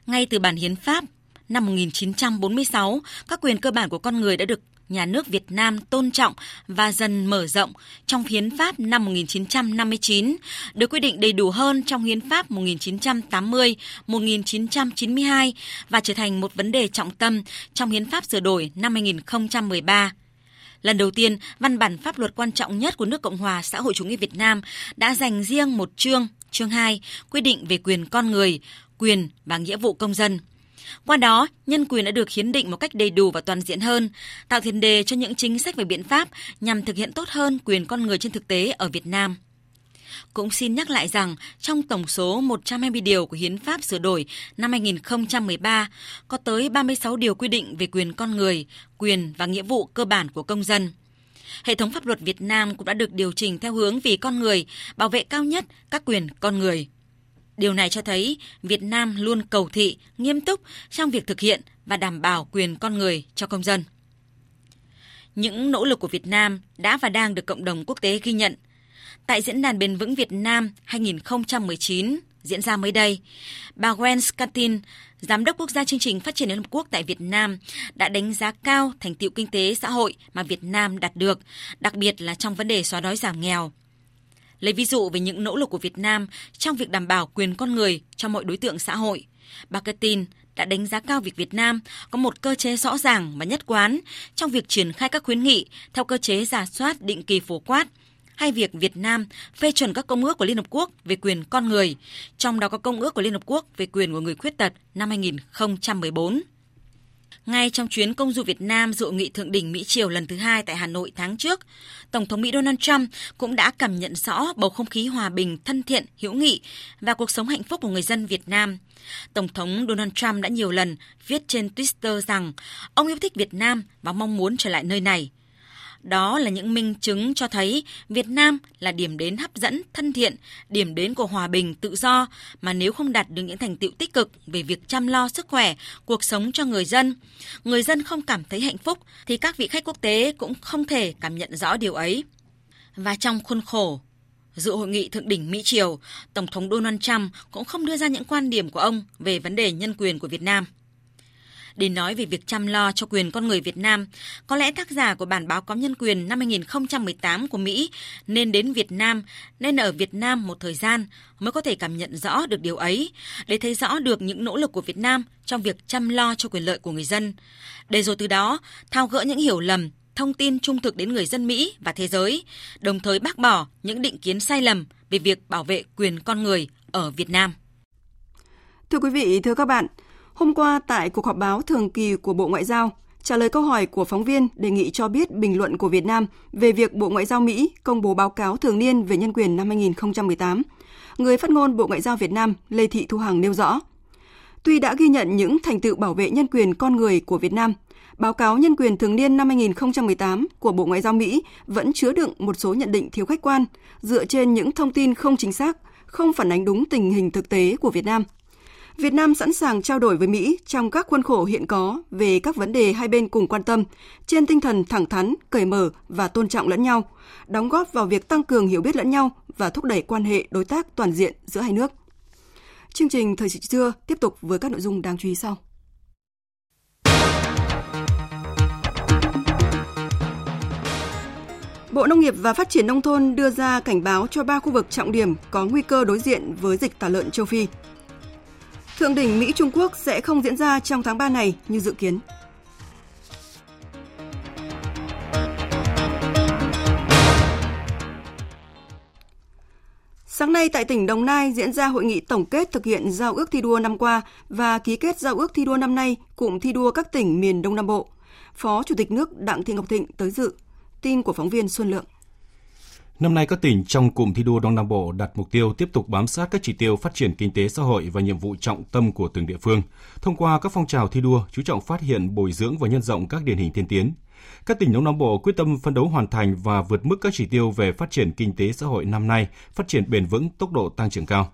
Ngay từ bản hiến pháp năm 1946, các quyền cơ bản của con người đã được nhà nước Việt Nam tôn trọng và dần mở rộng trong Hiến pháp năm 1959, được quy định đầy đủ hơn trong Hiến pháp 1980, 1992 và trở thành một vấn đề trọng tâm trong Hiến pháp sửa đổi năm 2013. Lần đầu tiên, văn bản pháp luật quan trọng nhất của nước Cộng hòa xã hội chủ nghĩa Việt Nam đã dành riêng một chương, chương 2, quy định về quyền con người, quyền và nghĩa vụ công dân. Qua đó, nhân quyền đã được hiến định một cách đầy đủ và toàn diện hơn, tạo tiền đề cho những chính sách về biện pháp nhằm thực hiện tốt hơn quyền con người trên thực tế ở Việt Nam. Cũng xin nhắc lại rằng trong tổng số 120 điều của Hiến pháp sửa đổi năm 2013, có tới 36 điều quy định về quyền con người, quyền và nghĩa vụ cơ bản của công dân. Hệ thống pháp luật Việt Nam cũng đã được điều chỉnh theo hướng vì con người, bảo vệ cao nhất các quyền con người. Điều này cho thấy Việt Nam luôn cầu thị, nghiêm túc trong việc thực hiện và đảm bảo quyền con người cho công dân. Những nỗ lực của Việt Nam đã và đang được cộng đồng quốc tế ghi nhận. Tại Diễn đàn Bền vững Việt Nam 2019 diễn ra mới đây, bà Gwen Scantin, Giám đốc quốc gia chương trình phát triển Liên Hợp Quốc tại Việt Nam, đã đánh giá cao thành tiệu kinh tế xã hội mà Việt Nam đạt được, đặc biệt là trong vấn đề xóa đói giảm nghèo. Lấy ví dụ về những nỗ lực của Việt Nam trong việc đảm bảo quyền con người cho mọi đối tượng xã hội, bà Ketin đã đánh giá cao việc Việt Nam có một cơ chế rõ ràng và nhất quán trong việc triển khai các khuyến nghị theo cơ chế giả soát định kỳ phổ quát, hay việc Việt Nam phê chuẩn các công ước của Liên Hợp Quốc về quyền con người, trong đó có Công ước của Liên Hợp Quốc về quyền của người khuyết tật năm 2014. Ngay trong chuyến công du Việt Nam dự nghị thượng đỉnh Mỹ Triều lần thứ hai tại Hà Nội tháng trước, Tổng thống Mỹ Donald Trump cũng đã cảm nhận rõ bầu không khí hòa bình, thân thiện, hữu nghị và cuộc sống hạnh phúc của người dân Việt Nam. Tổng thống Donald Trump đã nhiều lần viết trên Twitter rằng ông yêu thích Việt Nam và mong muốn trở lại nơi này. Đó là những minh chứng cho thấy Việt Nam là điểm đến hấp dẫn, thân thiện, điểm đến của hòa bình, tự do mà nếu không đạt được những thành tiệu tích cực về việc chăm lo sức khỏe, cuộc sống cho người dân, người dân không cảm thấy hạnh phúc thì các vị khách quốc tế cũng không thể cảm nhận rõ điều ấy. Và trong khuôn khổ Dự hội nghị thượng đỉnh Mỹ Triều, Tổng thống Donald Trump cũng không đưa ra những quan điểm của ông về vấn đề nhân quyền của Việt Nam để nói về việc chăm lo cho quyền con người Việt Nam. Có lẽ tác giả của bản báo cáo nhân quyền năm 2018 của Mỹ nên đến Việt Nam, nên ở Việt Nam một thời gian mới có thể cảm nhận rõ được điều ấy, để thấy rõ được những nỗ lực của Việt Nam trong việc chăm lo cho quyền lợi của người dân. Để rồi từ đó thao gỡ những hiểu lầm, thông tin trung thực đến người dân Mỹ và thế giới, đồng thời bác bỏ những định kiến sai lầm về việc bảo vệ quyền con người ở Việt Nam. Thưa quý vị, thưa các bạn, Hôm qua tại cuộc họp báo thường kỳ của Bộ Ngoại giao, trả lời câu hỏi của phóng viên đề nghị cho biết bình luận của Việt Nam về việc Bộ Ngoại giao Mỹ công bố báo cáo thường niên về nhân quyền năm 2018. Người phát ngôn Bộ Ngoại giao Việt Nam Lê Thị Thu Hằng nêu rõ, tuy đã ghi nhận những thành tựu bảo vệ nhân quyền con người của Việt Nam, báo cáo nhân quyền thường niên năm 2018 của Bộ Ngoại giao Mỹ vẫn chứa đựng một số nhận định thiếu khách quan, dựa trên những thông tin không chính xác, không phản ánh đúng tình hình thực tế của Việt Nam. Việt Nam sẵn sàng trao đổi với Mỹ trong các khuôn khổ hiện có về các vấn đề hai bên cùng quan tâm, trên tinh thần thẳng thắn, cởi mở và tôn trọng lẫn nhau, đóng góp vào việc tăng cường hiểu biết lẫn nhau và thúc đẩy quan hệ đối tác toàn diện giữa hai nước. Chương trình Thời sự trưa tiếp tục với các nội dung đáng chú ý sau. Bộ Nông nghiệp và Phát triển Nông thôn đưa ra cảnh báo cho ba khu vực trọng điểm có nguy cơ đối diện với dịch tả lợn châu Phi. Thượng đỉnh Mỹ-Trung Quốc sẽ không diễn ra trong tháng 3 này như dự kiến. Sáng nay tại tỉnh Đồng Nai diễn ra hội nghị tổng kết thực hiện giao ước thi đua năm qua và ký kết giao ước thi đua năm nay, cụm thi đua các tỉnh miền Đông Nam Bộ. Phó Chủ tịch nước Đặng Thị Ngọc Thịnh tới dự. Tin của phóng viên Xuân Lượng. Năm nay, các tỉnh trong cụm thi đua Đông Nam Bộ đặt mục tiêu tiếp tục bám sát các chỉ tiêu phát triển kinh tế xã hội và nhiệm vụ trọng tâm của từng địa phương. Thông qua các phong trào thi đua, chú trọng phát hiện, bồi dưỡng và nhân rộng các điển hình tiên tiến. Các tỉnh Đông Nam Bộ quyết tâm phân đấu hoàn thành và vượt mức các chỉ tiêu về phát triển kinh tế xã hội năm nay, phát triển bền vững, tốc độ tăng trưởng cao.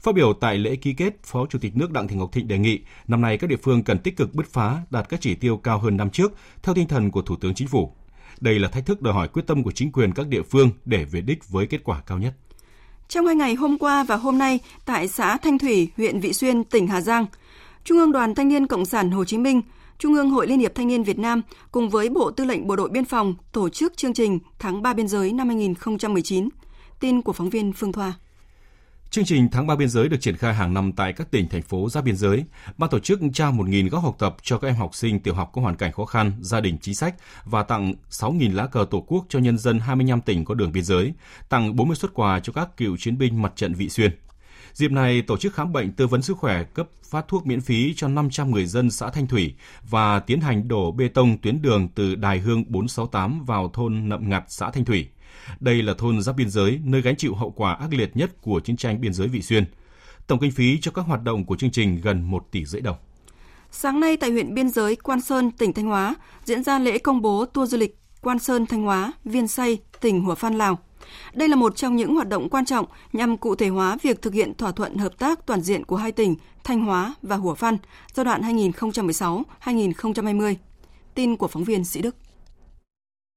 Phát biểu tại lễ ký kết, Phó Chủ tịch nước Đặng Thị Ngọc Thịnh đề nghị năm nay các địa phương cần tích cực bứt phá, đạt các chỉ tiêu cao hơn năm trước theo tinh thần của Thủ tướng Chính phủ. Đây là thách thức đòi hỏi quyết tâm của chính quyền các địa phương để về đích với kết quả cao nhất. Trong hai ngày hôm qua và hôm nay, tại xã Thanh Thủy, huyện Vị Xuyên, tỉnh Hà Giang, Trung ương Đoàn Thanh niên Cộng sản Hồ Chí Minh, Trung ương Hội Liên hiệp Thanh niên Việt Nam cùng với Bộ Tư lệnh Bộ đội Biên phòng tổ chức chương trình Tháng 3 Biên giới năm 2019. Tin của phóng viên Phương Thoa. Chương trình Tháng 3 biên giới được triển khai hàng năm tại các tỉnh, thành phố giáp biên giới. Ban tổ chức trao 1.000 góc học tập cho các em học sinh tiểu học có hoàn cảnh khó khăn, gia đình chính sách và tặng 6.000 lá cờ Tổ quốc cho nhân dân 25 tỉnh có đường biên giới, tặng 40 xuất quà cho các cựu chiến binh mặt trận Vị Xuyên. Dịp này, tổ chức khám bệnh tư vấn sức khỏe cấp phát thuốc miễn phí cho 500 người dân xã Thanh Thủy và tiến hành đổ bê tông tuyến đường từ Đài Hương 468 vào thôn Nậm Ngặt, xã Thanh Thủy. Đây là thôn giáp biên giới, nơi gánh chịu hậu quả ác liệt nhất của chiến tranh biên giới Vị Xuyên. Tổng kinh phí cho các hoạt động của chương trình gần 1 tỷ rưỡi đồng. Sáng nay tại huyện biên giới Quan Sơn, tỉnh Thanh Hóa, diễn ra lễ công bố tour du lịch Quan Sơn Thanh Hóa, Viên Say, tỉnh Hủa Phan Lào. Đây là một trong những hoạt động quan trọng nhằm cụ thể hóa việc thực hiện thỏa thuận hợp tác toàn diện của hai tỉnh Thanh Hóa và Hủa Phan giai đoạn 2016-2020. Tin của phóng viên Sĩ Đức.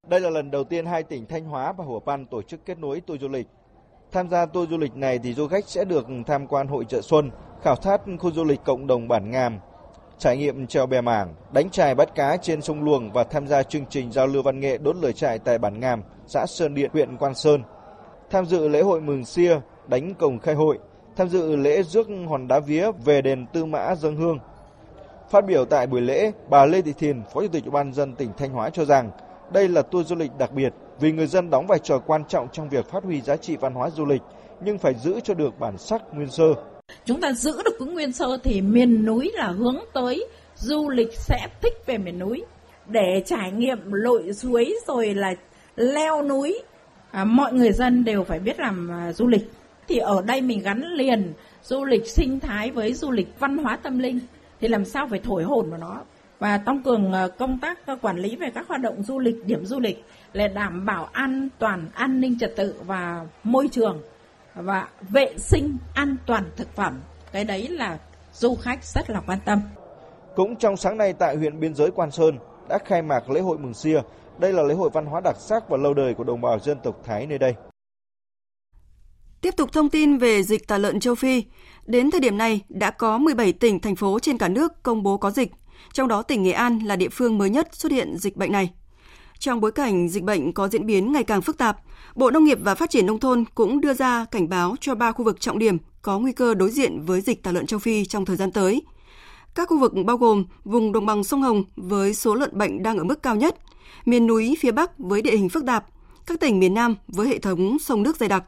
Đây là lần đầu tiên hai tỉnh Thanh Hóa và Hủa Phan tổ chức kết nối tour du lịch. Tham gia tour du lịch này thì du khách sẽ được tham quan hội chợ xuân, khảo sát khu du lịch cộng đồng bản Ngàm, trải nghiệm treo bè mảng, đánh chài bắt cá trên sông Luồng và tham gia chương trình giao lưu văn nghệ đốt lửa trại tại bản Ngàm, xã Sơn Điện, huyện Quan Sơn. Tham dự lễ hội mừng xia, đánh cổng khai hội, tham dự lễ rước hòn đá vía về đền Tư Mã dân hương. Phát biểu tại buổi lễ, bà Lê Thị Thiền, Phó Chủ tịch Ủy ban dân tỉnh Thanh Hóa cho rằng đây là tour du lịch đặc biệt vì người dân đóng vai trò quan trọng trong việc phát huy giá trị văn hóa du lịch nhưng phải giữ cho được bản sắc nguyên sơ. Chúng ta giữ được cái nguyên sơ thì miền núi là hướng tới du lịch sẽ thích về miền núi để trải nghiệm lội suối rồi là leo núi. À, mọi người dân đều phải biết làm à, du lịch. Thì ở đây mình gắn liền du lịch sinh thái với du lịch văn hóa tâm linh thì làm sao phải thổi hồn vào nó và tăng cường à, công tác quản lý về các hoạt động du lịch, điểm du lịch để đảm bảo an toàn, an ninh trật tự và môi trường và vệ sinh an toàn thực phẩm. Cái đấy là du khách rất là quan tâm. Cũng trong sáng nay tại huyện biên giới Quan Sơn đã khai mạc lễ hội Mừng Xia. Đây là lễ hội văn hóa đặc sắc và lâu đời của đồng bào dân tộc Thái nơi đây. Tiếp tục thông tin về dịch tả lợn châu Phi. Đến thời điểm này, đã có 17 tỉnh, thành phố trên cả nước công bố có dịch, trong đó tỉnh Nghệ An là địa phương mới nhất xuất hiện dịch bệnh này. Trong bối cảnh dịch bệnh có diễn biến ngày càng phức tạp, Bộ Nông nghiệp và Phát triển Nông thôn cũng đưa ra cảnh báo cho ba khu vực trọng điểm có nguy cơ đối diện với dịch tả lợn châu Phi trong thời gian tới. Các khu vực bao gồm vùng đồng bằng sông Hồng với số lợn bệnh đang ở mức cao nhất, miền núi phía Bắc với địa hình phức tạp, các tỉnh miền Nam với hệ thống sông nước dày đặc.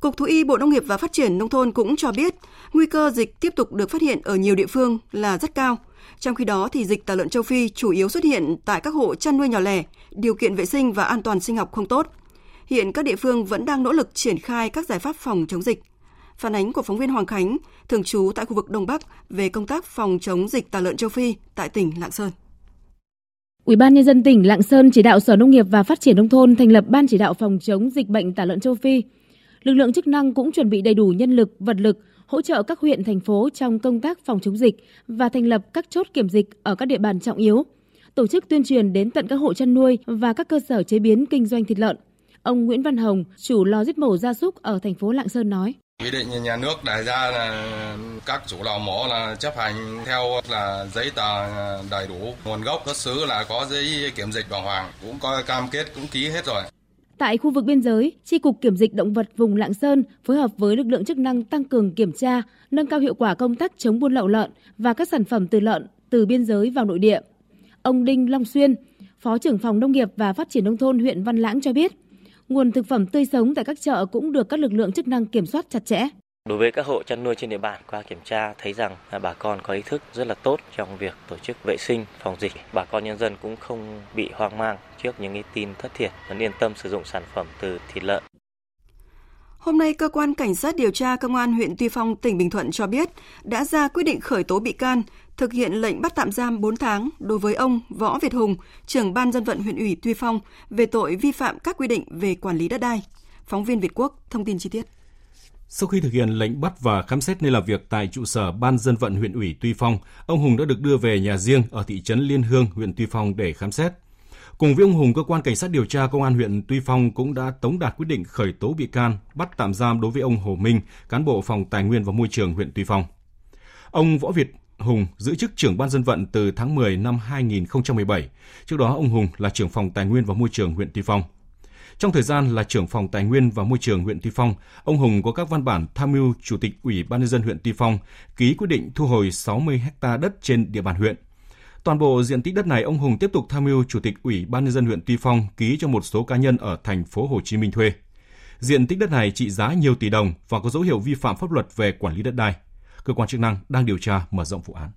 Cục Thú y Bộ Nông nghiệp và Phát triển Nông thôn cũng cho biết nguy cơ dịch tiếp tục được phát hiện ở nhiều địa phương là rất cao. Trong khi đó, thì dịch tả lợn châu Phi chủ yếu xuất hiện tại các hộ chăn nuôi nhỏ lẻ, điều kiện vệ sinh và an toàn sinh học không tốt. Hiện các địa phương vẫn đang nỗ lực triển khai các giải pháp phòng chống dịch. Phản ánh của phóng viên Hoàng Khánh, thường trú tại khu vực Đông Bắc về công tác phòng chống dịch tả lợn châu Phi tại tỉnh Lạng Sơn. Ủy ban nhân dân tỉnh Lạng Sơn chỉ đạo Sở Nông nghiệp và Phát triển nông thôn thành lập ban chỉ đạo phòng chống dịch bệnh tả lợn châu Phi. Lực lượng chức năng cũng chuẩn bị đầy đủ nhân lực, vật lực, hỗ trợ các huyện, thành phố trong công tác phòng chống dịch và thành lập các chốt kiểm dịch ở các địa bàn trọng yếu, tổ chức tuyên truyền đến tận các hộ chăn nuôi và các cơ sở chế biến kinh doanh thịt lợn. Ông Nguyễn Văn Hồng, chủ lò giết mổ gia súc ở thành phố Lạng Sơn nói. Quy định nhà nước đề ra là các chủ lò mổ là chấp hành theo là giấy tờ đầy đủ, nguồn gốc xuất xứ là có giấy kiểm dịch bảo hoàng, cũng có cam kết cũng ký hết rồi. Tại khu vực biên giới, Tri Cục Kiểm dịch Động vật vùng Lạng Sơn phối hợp với lực lượng chức năng tăng cường kiểm tra, nâng cao hiệu quả công tác chống buôn lậu lợn và các sản phẩm từ lợn từ biên giới vào nội địa. Ông Đinh Long Xuyên, Phó trưởng phòng Nông nghiệp và Phát triển Nông thôn huyện Văn Lãng cho biết, nguồn thực phẩm tươi sống tại các chợ cũng được các lực lượng chức năng kiểm soát chặt chẽ. Đối với các hộ chăn nuôi trên địa bàn qua kiểm tra thấy rằng bà con có ý thức rất là tốt trong việc tổ chức vệ sinh phòng dịch. Bà con nhân dân cũng không bị hoang mang trước những cái tin thất thiệt, vẫn yên tâm sử dụng sản phẩm từ thịt lợn. Hôm nay, cơ quan cảnh sát điều tra công an huyện Tuy Phong, tỉnh Bình Thuận cho biết đã ra quyết định khởi tố bị can, thực hiện lệnh bắt tạm giam 4 tháng đối với ông Võ Việt Hùng, trưởng ban dân vận huyện ủy Tuy Phong về tội vi phạm các quy định về quản lý đất đai. Phóng viên Việt Quốc thông tin chi tiết. Sau khi thực hiện lệnh bắt và khám xét nơi làm việc tại trụ sở Ban dân vận huyện ủy Tuy Phong, ông Hùng đã được đưa về nhà riêng ở thị trấn Liên Hương, huyện Tuy Phong để khám xét. Cùng với ông Hùng, cơ quan cảnh sát điều tra công an huyện Tuy Phong cũng đã tống đạt quyết định khởi tố bị can, bắt tạm giam đối với ông Hồ Minh, cán bộ phòng Tài nguyên và Môi trường huyện Tuy Phong. Ông Võ Việt Hùng giữ chức trưởng ban dân vận từ tháng 10 năm 2017. Trước đó, ông Hùng là trưởng phòng Tài nguyên và Môi trường huyện Tuy Phong. Trong thời gian là trưởng phòng Tài nguyên và Môi trường huyện Tuy Phong, ông Hùng có các văn bản tham mưu Chủ tịch Ủy ban nhân dân huyện Tuy Phong ký quyết định thu hồi 60 ha đất trên địa bàn huyện. Toàn bộ diện tích đất này ông Hùng tiếp tục tham mưu Chủ tịch Ủy ban nhân dân huyện Tuy Phong ký cho một số cá nhân ở thành phố Hồ Chí Minh thuê. Diện tích đất này trị giá nhiều tỷ đồng và có dấu hiệu vi phạm pháp luật về quản lý đất đai. Cơ quan chức năng đang điều tra mở rộng vụ án.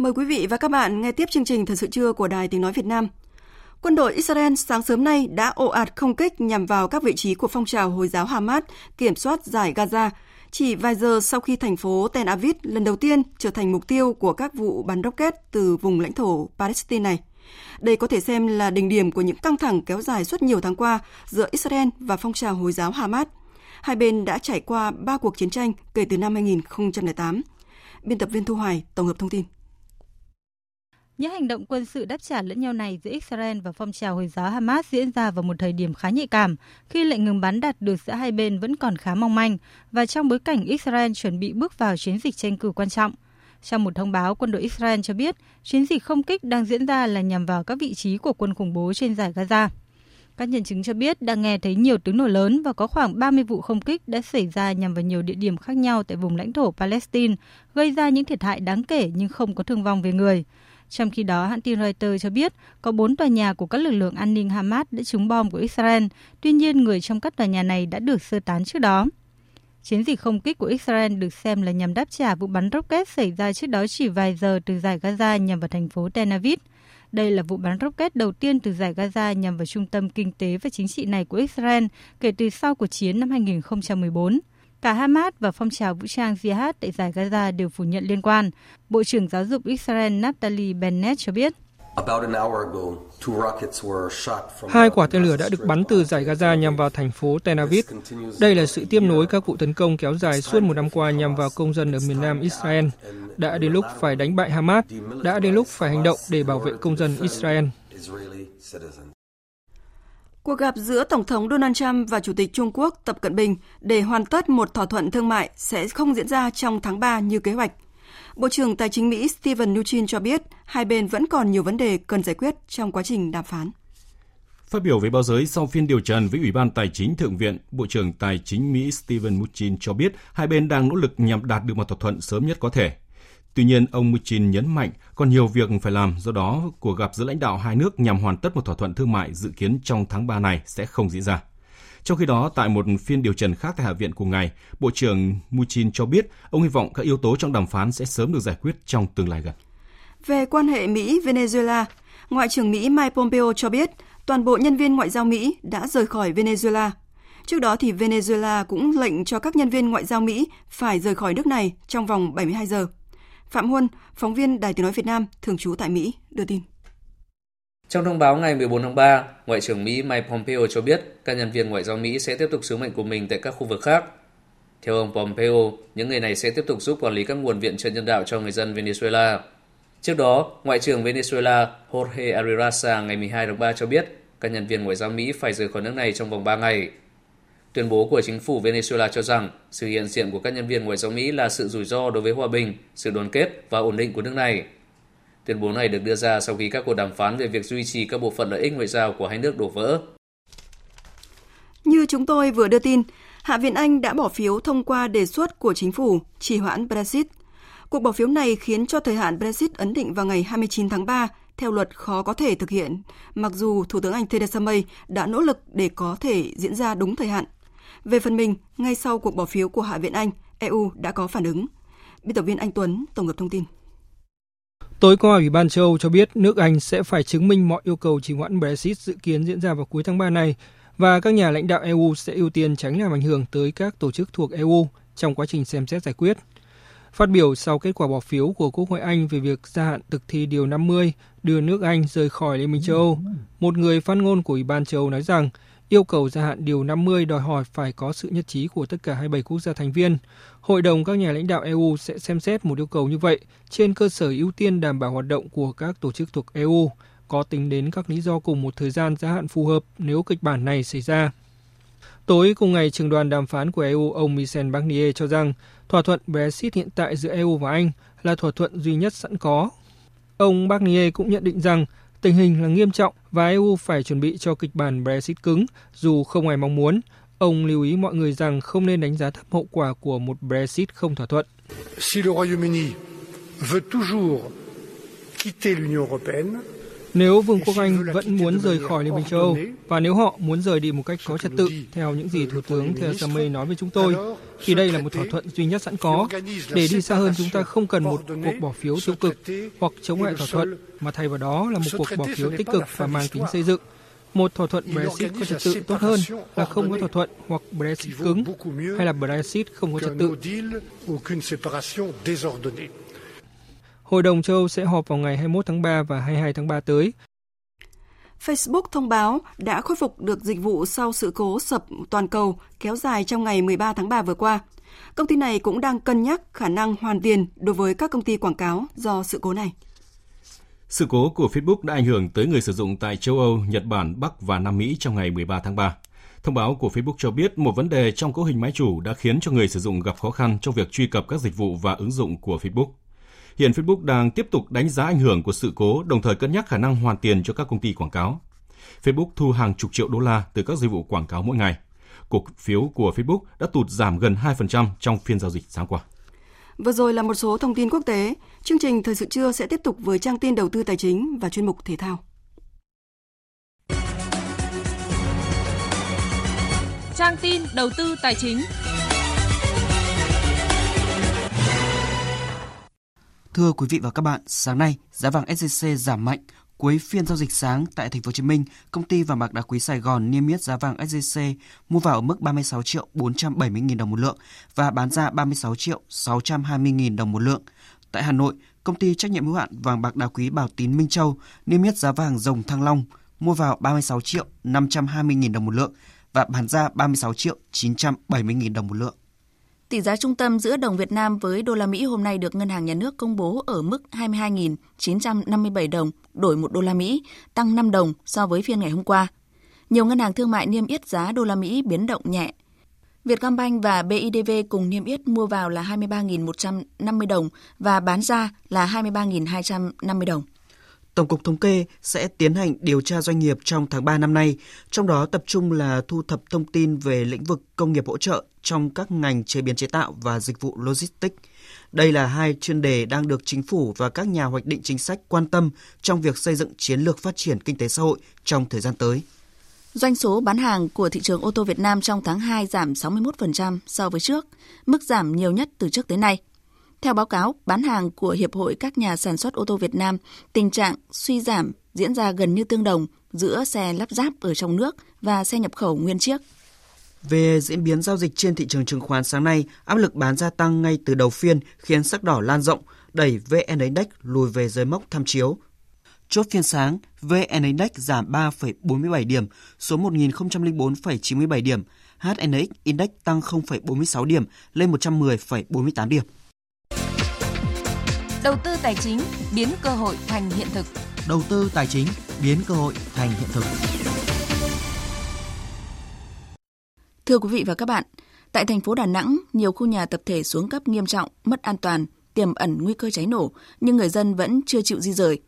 Mời quý vị và các bạn nghe tiếp chương trình Thời sự trưa của Đài Tiếng Nói Việt Nam. Quân đội Israel sáng sớm nay đã ồ ạt không kích nhằm vào các vị trí của phong trào Hồi giáo Hamas kiểm soát giải Gaza, chỉ vài giờ sau khi thành phố Tel Aviv lần đầu tiên trở thành mục tiêu của các vụ bắn rocket từ vùng lãnh thổ Palestine này. Đây có thể xem là đỉnh điểm của những căng thẳng kéo dài suốt nhiều tháng qua giữa Israel và phong trào Hồi giáo Hamas. Hai bên đã trải qua ba cuộc chiến tranh kể từ năm 2008. Biên tập viên Thu Hoài tổng hợp thông tin. Những hành động quân sự đáp trả lẫn nhau này giữa Israel và phong trào Hồi giáo Hamas diễn ra vào một thời điểm khá nhạy cảm, khi lệnh ngừng bắn đạt được giữa hai bên vẫn còn khá mong manh và trong bối cảnh Israel chuẩn bị bước vào chiến dịch tranh cử quan trọng. Trong một thông báo, quân đội Israel cho biết chiến dịch không kích đang diễn ra là nhằm vào các vị trí của quân khủng bố trên giải Gaza. Các nhân chứng cho biết đang nghe thấy nhiều tiếng nổ lớn và có khoảng 30 vụ không kích đã xảy ra nhằm vào nhiều địa điểm khác nhau tại vùng lãnh thổ Palestine, gây ra những thiệt hại đáng kể nhưng không có thương vong về người. Trong khi đó, hãng tin Reuters cho biết có bốn tòa nhà của các lực lượng an ninh Hamas đã trúng bom của Israel, tuy nhiên người trong các tòa nhà này đã được sơ tán trước đó. Chiến dịch không kích của Israel được xem là nhằm đáp trả vụ bắn rocket xảy ra trước đó chỉ vài giờ từ giải Gaza nhằm vào thành phố Tel Aviv. Đây là vụ bắn rocket đầu tiên từ giải Gaza nhằm vào trung tâm kinh tế và chính trị này của Israel kể từ sau cuộc chiến năm 2014. Cả Hamas và phong trào vũ trang Jihad tại giải Gaza đều phủ nhận liên quan. Bộ trưởng Giáo dục Israel Naftali Bennett cho biết. Hai quả tên lửa đã được bắn từ giải Gaza nhằm vào thành phố Tel Aviv. Đây là sự tiếp nối các vụ tấn công kéo dài suốt một năm qua nhằm vào công dân ở miền nam Israel. Đã đến lúc phải đánh bại Hamas, đã đến lúc phải hành động để bảo vệ công dân Israel. Cuộc gặp giữa Tổng thống Donald Trump và Chủ tịch Trung Quốc Tập Cận Bình để hoàn tất một thỏa thuận thương mại sẽ không diễn ra trong tháng 3 như kế hoạch. Bộ trưởng Tài chính Mỹ Steven Mnuchin cho biết hai bên vẫn còn nhiều vấn đề cần giải quyết trong quá trình đàm phán. Phát biểu với báo giới sau phiên điều trần với Ủy ban Tài chính Thượng viện, Bộ trưởng Tài chính Mỹ Steven Mnuchin cho biết hai bên đang nỗ lực nhằm đạt được một thỏa thuận sớm nhất có thể. Tuy nhiên, ông Putin nhấn mạnh còn nhiều việc phải làm, do đó cuộc gặp giữa lãnh đạo hai nước nhằm hoàn tất một thỏa thuận thương mại dự kiến trong tháng 3 này sẽ không diễn ra. Trong khi đó, tại một phiên điều trần khác tại Hạ viện cùng ngày, Bộ trưởng Mnuchin cho biết ông hy vọng các yếu tố trong đàm phán sẽ sớm được giải quyết trong tương lai gần. Về quan hệ Mỹ-Venezuela, Ngoại trưởng Mỹ Mike Pompeo cho biết toàn bộ nhân viên ngoại giao Mỹ đã rời khỏi Venezuela. Trước đó thì Venezuela cũng lệnh cho các nhân viên ngoại giao Mỹ phải rời khỏi nước này trong vòng 72 giờ. Phạm Huân, phóng viên Đài Tiếng Nói Việt Nam, thường trú tại Mỹ, đưa tin. Trong thông báo ngày 14 tháng 3, Ngoại trưởng Mỹ Mike Pompeo cho biết các nhân viên ngoại giao Mỹ sẽ tiếp tục sứ mệnh của mình tại các khu vực khác. Theo ông Pompeo, những người này sẽ tiếp tục giúp quản lý các nguồn viện trợ nhân đạo cho người dân Venezuela. Trước đó, Ngoại trưởng Venezuela Jorge Ariraza ngày 12 tháng 3 cho biết các nhân viên ngoại giao Mỹ phải rời khỏi nước này trong vòng 3 ngày. Tuyên bố của chính phủ Venezuela cho rằng sự hiện diện của các nhân viên ngoại giao Mỹ là sự rủi ro đối với hòa bình, sự đoàn kết và ổn định của nước này. Tuyên bố này được đưa ra sau khi các cuộc đàm phán về việc duy trì các bộ phận lợi ích ngoại giao của hai nước đổ vỡ. Như chúng tôi vừa đưa tin, Hạ viện Anh đã bỏ phiếu thông qua đề xuất của chính phủ trì hoãn Brexit. Cuộc bỏ phiếu này khiến cho thời hạn Brexit ấn định vào ngày 29 tháng 3 theo luật khó có thể thực hiện, mặc dù Thủ tướng Anh Theresa May đã nỗ lực để có thể diễn ra đúng thời hạn. Về phần mình, ngay sau cuộc bỏ phiếu của Hạ viện Anh, EU đã có phản ứng. Biên tập viên Anh Tuấn tổng hợp thông tin. Tối qua, Ủy ban châu Âu cho biết nước Anh sẽ phải chứng minh mọi yêu cầu trì hoãn Brexit dự kiến diễn ra vào cuối tháng 3 này và các nhà lãnh đạo EU sẽ ưu tiên tránh làm ảnh hưởng tới các tổ chức thuộc EU trong quá trình xem xét giải quyết. Phát biểu sau kết quả bỏ phiếu của Quốc hội Anh về việc gia hạn thực thi Điều 50 đưa nước Anh rời khỏi Liên minh châu Âu, một người phát ngôn của Ủy ban châu Âu nói rằng yêu cầu gia hạn Điều 50 đòi hỏi phải có sự nhất trí của tất cả 27 quốc gia thành viên. Hội đồng các nhà lãnh đạo EU sẽ xem xét một yêu cầu như vậy trên cơ sở ưu tiên đảm bảo hoạt động của các tổ chức thuộc EU, có tính đến các lý do cùng một thời gian gia hạn phù hợp nếu kịch bản này xảy ra. Tối cùng ngày, trường đoàn đàm phán của EU ông Michel Barnier cho rằng thỏa thuận Brexit hiện tại giữa EU và Anh là thỏa thuận duy nhất sẵn có. Ông Barnier cũng nhận định rằng tình hình là nghiêm trọng và EU phải chuẩn bị cho kịch bản Brexit cứng dù không ai mong muốn. Ông lưu ý mọi người rằng không nên đánh giá thấp hậu quả của một Brexit không thỏa thuận. Si le Royaume-Uni veut toujours quitter l'Union européenne, nếu Vương quốc Anh vẫn muốn rời khỏi Liên minh châu Âu và nếu họ muốn rời đi một cách có trật tự theo những gì Thủ tướng Theresa May nói với chúng tôi, thì đây là một thỏa thuận duy nhất sẵn có. Để đi xa hơn chúng ta không cần một cuộc bỏ phiếu tiêu cực hoặc chống lại thỏa thuận, mà thay vào đó là một cuộc bỏ phiếu tích cực và mang tính xây dựng. Một thỏa thuận Brexit có trật tự tốt hơn là không có thỏa thuận hoặc Brexit cứng hay là Brexit không có trật tự. Hội đồng châu Âu sẽ họp vào ngày 21 tháng 3 và 22 tháng 3 tới. Facebook thông báo đã khôi phục được dịch vụ sau sự cố sập toàn cầu kéo dài trong ngày 13 tháng 3 vừa qua. Công ty này cũng đang cân nhắc khả năng hoàn tiền đối với các công ty quảng cáo do sự cố này. Sự cố của Facebook đã ảnh hưởng tới người sử dụng tại châu Âu, Nhật Bản, Bắc và Nam Mỹ trong ngày 13 tháng 3. Thông báo của Facebook cho biết một vấn đề trong cấu hình máy chủ đã khiến cho người sử dụng gặp khó khăn trong việc truy cập các dịch vụ và ứng dụng của Facebook. Hiện Facebook đang tiếp tục đánh giá ảnh hưởng của sự cố, đồng thời cân nhắc khả năng hoàn tiền cho các công ty quảng cáo. Facebook thu hàng chục triệu đô la từ các dịch vụ quảng cáo mỗi ngày. Cổ phiếu của Facebook đã tụt giảm gần 2% trong phiên giao dịch sáng qua. Vừa rồi là một số thông tin quốc tế. Chương trình Thời sự trưa sẽ tiếp tục với trang tin đầu tư tài chính và chuyên mục thể thao. Trang tin đầu tư tài chính. Thưa quý vị và các bạn, sáng nay giá vàng SJC giảm mạnh. Cuối phiên giao dịch sáng tại thành phố Hồ Chí Minh, công ty vàng bạc đá quý Sài Gòn niêm yết giá vàng SJC mua vào ở mức 36 triệu 470 000 đồng một lượng và bán ra 36 triệu 620 000 đồng một lượng. Tại Hà Nội, công ty trách nhiệm hữu hạn vàng bạc đá quý Bảo Tín Minh Châu niêm yết giá vàng rồng Thăng Long mua vào 36 triệu 520 000 đồng một lượng và bán ra 36 triệu 970 000 đồng một lượng. Tỷ giá trung tâm giữa đồng Việt Nam với đô la Mỹ hôm nay được Ngân hàng Nhà nước công bố ở mức 22.957 đồng đổi 1 đô la Mỹ, tăng 5 đồng so với phiên ngày hôm qua. Nhiều ngân hàng thương mại niêm yết giá đô la Mỹ biến động nhẹ. Vietcombank và BIDV cùng niêm yết mua vào là 23.150 đồng và bán ra là 23.250 đồng. Tổng cục Thống kê sẽ tiến hành điều tra doanh nghiệp trong tháng 3 năm nay, trong đó tập trung là thu thập thông tin về lĩnh vực công nghiệp hỗ trợ trong các ngành chế biến chế tạo và dịch vụ logistics. Đây là hai chuyên đề đang được chính phủ và các nhà hoạch định chính sách quan tâm trong việc xây dựng chiến lược phát triển kinh tế xã hội trong thời gian tới. Doanh số bán hàng của thị trường ô tô Việt Nam trong tháng 2 giảm 61% so với trước, mức giảm nhiều nhất từ trước tới nay. Theo báo cáo bán hàng của Hiệp hội các nhà sản xuất ô tô Việt Nam, tình trạng suy giảm diễn ra gần như tương đồng giữa xe lắp ráp ở trong nước và xe nhập khẩu nguyên chiếc. Về diễn biến giao dịch trên thị trường chứng khoán sáng nay, áp lực bán gia tăng ngay từ đầu phiên khiến sắc đỏ lan rộng, đẩy VN Index lùi về dưới mốc tham chiếu. Chốt phiên sáng, VN Index giảm 3,47 điểm xuống 1.004,97 điểm, HNX Index tăng 0,46 điểm lên 110,48 điểm. Đầu tư tài chính biến cơ hội thành hiện thực. Đầu tư tài chính biến cơ hội thành hiện thực. Thưa quý vị và các bạn, tại thành phố Đà Nẵng, nhiều khu nhà tập thể xuống cấp nghiêm trọng, mất an toàn, tiềm ẩn nguy cơ cháy nổ, nhưng người dân vẫn chưa chịu di rời.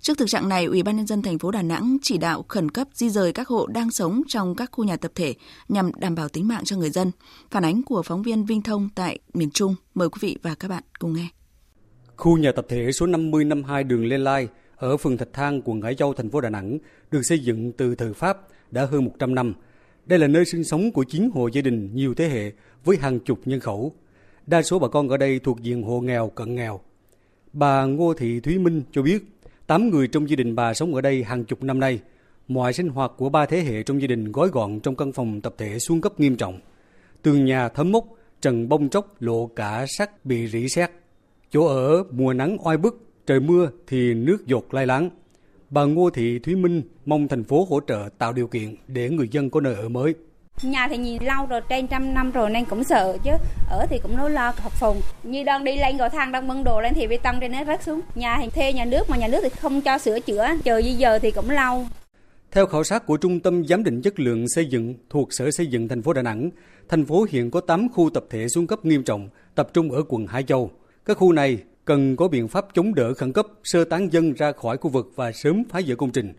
Trước thực trạng này, Ủy ban nhân dân thành phố Đà Nẵng chỉ đạo khẩn cấp di rời các hộ đang sống trong các khu nhà tập thể nhằm đảm bảo tính mạng cho người dân. Phản ánh của phóng viên Vinh Thông tại miền Trung. Mời quý vị và các bạn cùng nghe. Khu nhà tập thể số 50 52 đường Lê Lai ở phường Thạch Thang, quận Hải Châu, thành phố Đà Nẵng được xây dựng từ thời Pháp đã hơn 100 năm. Đây là nơi sinh sống của chín hộ gia đình nhiều thế hệ với hàng chục nhân khẩu. Đa số bà con ở đây thuộc diện hộ nghèo cận nghèo. Bà Ngô Thị Thúy Minh cho biết, 8 người trong gia đình bà sống ở đây hàng chục năm nay. Mọi sinh hoạt của ba thế hệ trong gia đình gói gọn trong căn phòng tập thể xuống cấp nghiêm trọng. Tường nhà thấm mốc, trần bông tróc lộ cả sắt bị rỉ sét. Chỗ ở mùa nắng oi bức, trời mưa thì nước dột lai láng. Bà Ngô Thị Thúy Minh mong thành phố hỗ trợ tạo điều kiện để người dân có nơi ở mới. Nhà thì nhìn lâu rồi, trên trăm năm rồi nên cũng sợ chứ. Ở thì cũng nỗi lo học phùng. Như đang đi lên cầu thang đang bưng đồ lên thì bê tông trên nó rớt xuống. Nhà thì thuê nhà nước mà nhà nước thì không cho sửa chữa, chờ di giờ thì cũng lâu. Theo khảo sát của Trung tâm Giám định Chất lượng Xây dựng thuộc Sở Xây dựng thành phố Đà Nẵng, thành phố hiện có 8 khu tập thể xuống cấp nghiêm trọng, tập trung ở quận Hải Châu. Các khu này cần có biện pháp chống đỡ khẩn cấp, sơ tán dân ra khỏi khu vực và sớm phá dỡ công trình.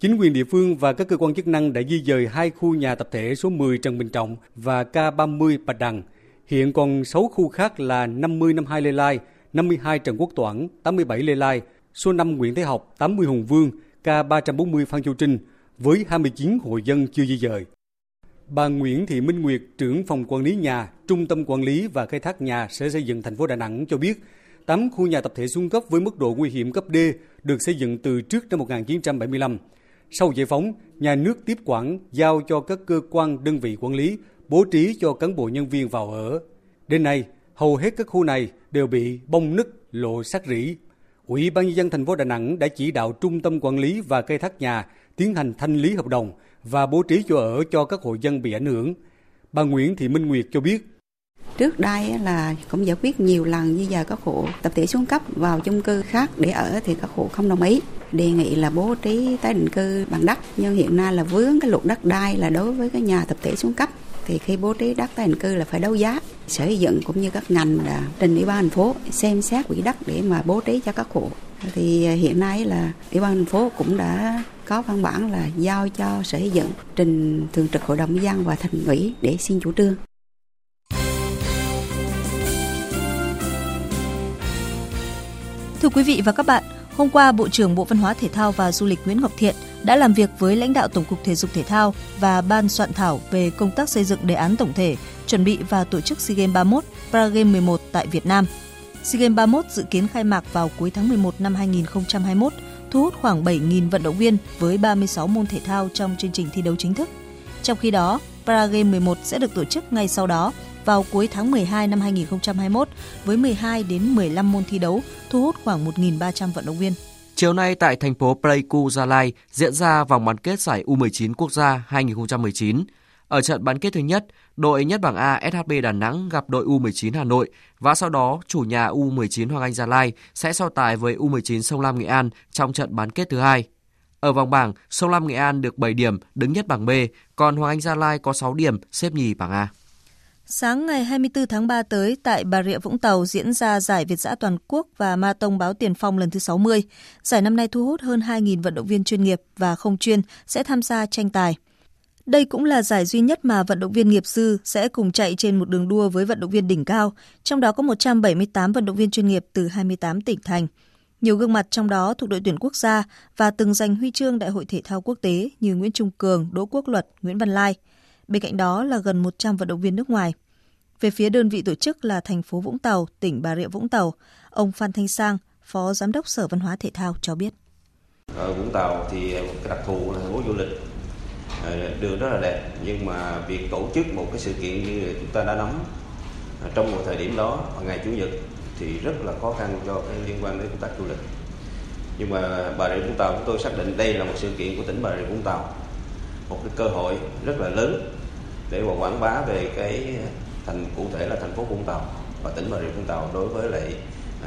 Chính quyền địa phương và các cơ quan chức năng đã di dời hai khu nhà tập thể số 10 Trần Bình Trọng và K30 Bạch Đằng. Hiện còn 6 khu khác là 50 năm 2 Lê Lai, 52 Trần Quốc Toản, 87 Lê Lai, số 5 Nguyễn Thế Học, 80 Hùng Vương, K340 Phan Châu Trinh với 29 hộ dân chưa di dời. Bà Nguyễn Thị Minh Nguyệt, trưởng phòng quản lý nhà, Trung tâm quản lý và khai thác nhà Sở Xây dựng thành phố Đà Nẵng cho biết, 8 khu nhà tập thể xuống cấp với mức độ nguy hiểm cấp D được xây dựng từ trước năm 1975. Sau giải phóng, nhà nước tiếp quản giao cho các cơ quan đơn vị quản lý, bố trí cho cán bộ nhân viên vào ở. Đến nay, hầu hết các khu này đều bị bong nứt, lộ sát rỉ. Ủy ban nhân dân thành phố Đà Nẵng đã chỉ đạo trung tâm quản lý và khai thác nhà tiến hành thanh lý hợp đồng và bố trí chỗ ở cho các hộ dân bị ảnh hưởng. Bà Nguyễn Thị Minh Nguyệt cho biết, Trước đây là cũng giải quyết nhiều lần như giờ các hộ tập thể xuống cấp vào chung cư khác để ở thì các hộ không đồng ý. Đề nghị là bố trí tái định cư bằng đất nhưng hiện nay là vướng cái luật đất đai là đối với cái nhà tập thể xuống cấp thì khi bố trí đất tái định cư là phải đấu giá sở xây dựng cũng như các ngành là trình ủy ban thành phố xem xét quỹ đất để mà bố trí cho các hộ. Thì hiện nay là ủy ban thành phố cũng đã có văn bản là giao cho sở xây dựng trình thường trực hội đồng nhân dân và thành ủy để xin chủ trương. Thưa quý vị và các bạn, hôm qua Bộ trưởng Bộ Văn hóa Thể thao và Du lịch Nguyễn Ngọc Thiện đã làm việc với lãnh đạo Tổng cục Thể dục Thể thao và ban soạn thảo về công tác xây dựng đề án tổng thể, chuẩn bị và tổ chức SEA Games 31, Paragame 11 tại Việt Nam. SEA Games 31 dự kiến khai mạc vào cuối tháng 11 năm 2021, thu hút khoảng 7.000 vận động viên với 36 môn thể thao trong chương trình thi đấu chính thức. Trong khi đó, Paragame 11 sẽ được tổ chức ngay sau đó vào cuối tháng 12 năm 2021 với 12 đến 15 môn thi đấu, thu hút khoảng 1.300 vận động viên. Chiều nay tại thành phố Pleiku, Gia Lai diễn ra vòng bán kết giải U19 quốc gia 2019. Ở trận bán kết thứ nhất, đội nhất bảng A SHB Đà Nẵng gặp đội U19 Hà Nội và sau đó chủ nhà U19 Hoàng Anh Gia Lai sẽ so tài với U19 Sông Lam Nghệ An trong trận bán kết thứ hai. Ở vòng bảng, Sông Lam Nghệ An được 7 điểm, đứng nhất bảng B, còn Hoàng Anh Gia Lai có 6 điểm, xếp nhì bảng A. Sáng ngày 24 tháng 3 tới tại Bà Rịa Vũng Tàu diễn ra giải Việt giã toàn quốc và Ma tông báo tiền phong lần thứ 60. Giải năm nay thu hút hơn 2.000 vận động viên chuyên nghiệp và không chuyên sẽ tham gia tranh tài. Đây cũng là giải duy nhất mà vận động viên nghiệp dư sẽ cùng chạy trên một đường đua với vận động viên đỉnh cao, trong đó có 178 vận động viên chuyên nghiệp từ 28 tỉnh thành. Nhiều gương mặt trong đó thuộc đội tuyển quốc gia và từng giành huy chương Đại hội thể thao quốc tế như Nguyễn Trung Cường, Đỗ Quốc Luật, Nguyễn Văn Lai – Bên cạnh đó là gần 100 vận động viên nước ngoài. Về phía đơn vị tổ chức là thành phố Vũng Tàu, tỉnh Bà Rịa Vũng Tàu, ông Phan Thanh Sang, Phó Giám đốc Sở Văn hóa Thể thao cho biết. Ở Vũng Tàu thì cái đặc thù là thành phố du lịch ờ, đường rất là đẹp nhưng mà việc tổ chức một cái sự kiện như chúng ta đã nắm ờ, trong một thời điểm đó vào ngày chủ nhật thì rất là khó khăn cho cái liên quan đến công tác du lịch nhưng mà bà rịa vũng tàu chúng tôi xác định đây là một sự kiện của tỉnh bà rịa vũng tàu một cái cơ hội rất là lớn để mà quảng bá về cái thành, cụ thể là thành phố vũng tàu và tỉnh bà rịa vũng tàu đối với lại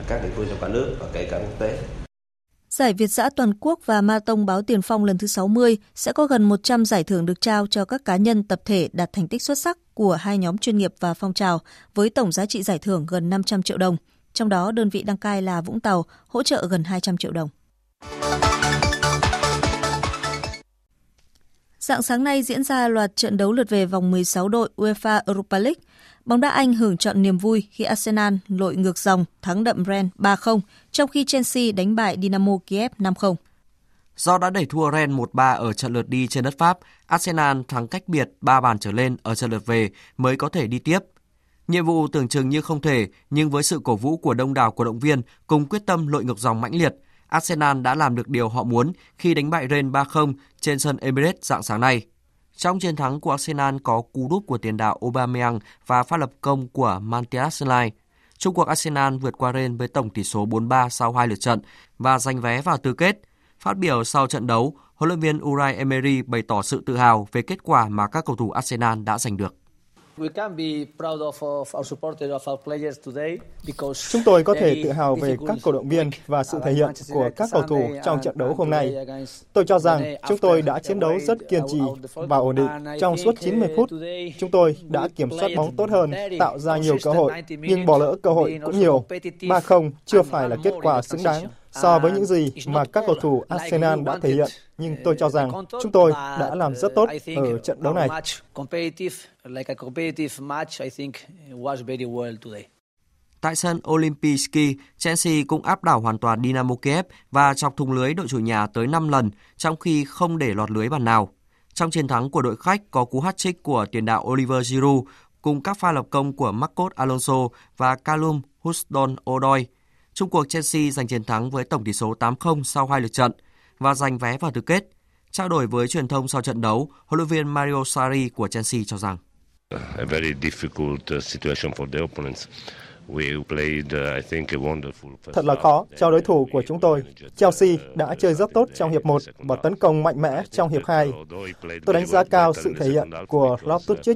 các địa phương trong cả nước và kể cả quốc tế Giải Việt giã toàn quốc và Ma Tông báo tiền phong lần thứ 60 sẽ có gần 100 giải thưởng được trao cho các cá nhân tập thể đạt thành tích xuất sắc của hai nhóm chuyên nghiệp và phong trào với tổng giá trị giải thưởng gần 500 triệu đồng. Trong đó, đơn vị đăng cai là Vũng Tàu, hỗ trợ gần 200 triệu đồng. Dạng sáng nay diễn ra loạt trận đấu lượt về vòng 16 đội UEFA Europa League. Bóng đá Anh hưởng chọn niềm vui khi Arsenal lội ngược dòng thắng đậm Rennes 3-0, trong khi Chelsea đánh bại Dynamo Kiev 5-0. Do đã đẩy thua Rennes 1-3 ở trận lượt đi trên đất Pháp, Arsenal thắng cách biệt 3 bàn trở lên ở trận lượt về mới có thể đi tiếp. Nhiệm vụ tưởng chừng như không thể, nhưng với sự cổ vũ của đông đảo cổ động viên cùng quyết tâm lội ngược dòng mãnh liệt, Arsenal đã làm được điều họ muốn khi đánh bại Rennes 3-0 trên sân Emirates dạng sáng nay. Trong chiến thắng của Arsenal có cú đúp của tiền đạo Aubameyang và phát lập công của Matthias Lai. Trung cuộc Arsenal vượt qua Ren với tổng tỷ số 4-3 sau hai lượt trận và giành vé vào tứ kết. Phát biểu sau trận đấu, huấn luyện viên Unai Emery bày tỏ sự tự hào về kết quả mà các cầu thủ Arsenal đã giành được. Chúng tôi có thể tự hào về các cổ động viên và sự thể hiện của các cầu thủ trong trận đấu hôm nay. Tôi cho rằng chúng tôi đã chiến đấu rất kiên trì và ổn định trong suốt 90 phút. Chúng tôi đã kiểm soát bóng tốt hơn, tạo ra nhiều cơ hội, nhưng bỏ lỡ cơ hội cũng nhiều. 3-0 chưa phải là kết quả xứng đáng so với những gì mà các cầu thủ Arsenal đã thể hiện, nhưng tôi cho rằng chúng tôi đã làm rất tốt ở trận đấu này. Tại sân Olympijski, Chelsea cũng áp đảo hoàn toàn Dynamo Kiev và chọc thùng lưới đội chủ nhà tới 5 lần, trong khi không để lọt lưới bàn nào. Trong chiến thắng của đội khách có cú hat-trick của tiền đạo Oliver Giroud cùng các pha lập công của Marcos Alonso và Callum Hudson-Odoi. Trung cuộc Chelsea giành chiến thắng với tổng tỷ số 8-0 sau hai lượt trận và giành vé vào tứ kết. Trao đổi với truyền thông sau trận đấu, huấn luyện viên Mario Sarri của Chelsea cho rằng uh. Thật là khó cho đối thủ của chúng tôi. Chelsea đã chơi rất tốt trong hiệp 1 và tấn công mạnh mẽ trong hiệp 2. Tôi đánh giá cao sự thể hiện của Loftus-Cheek.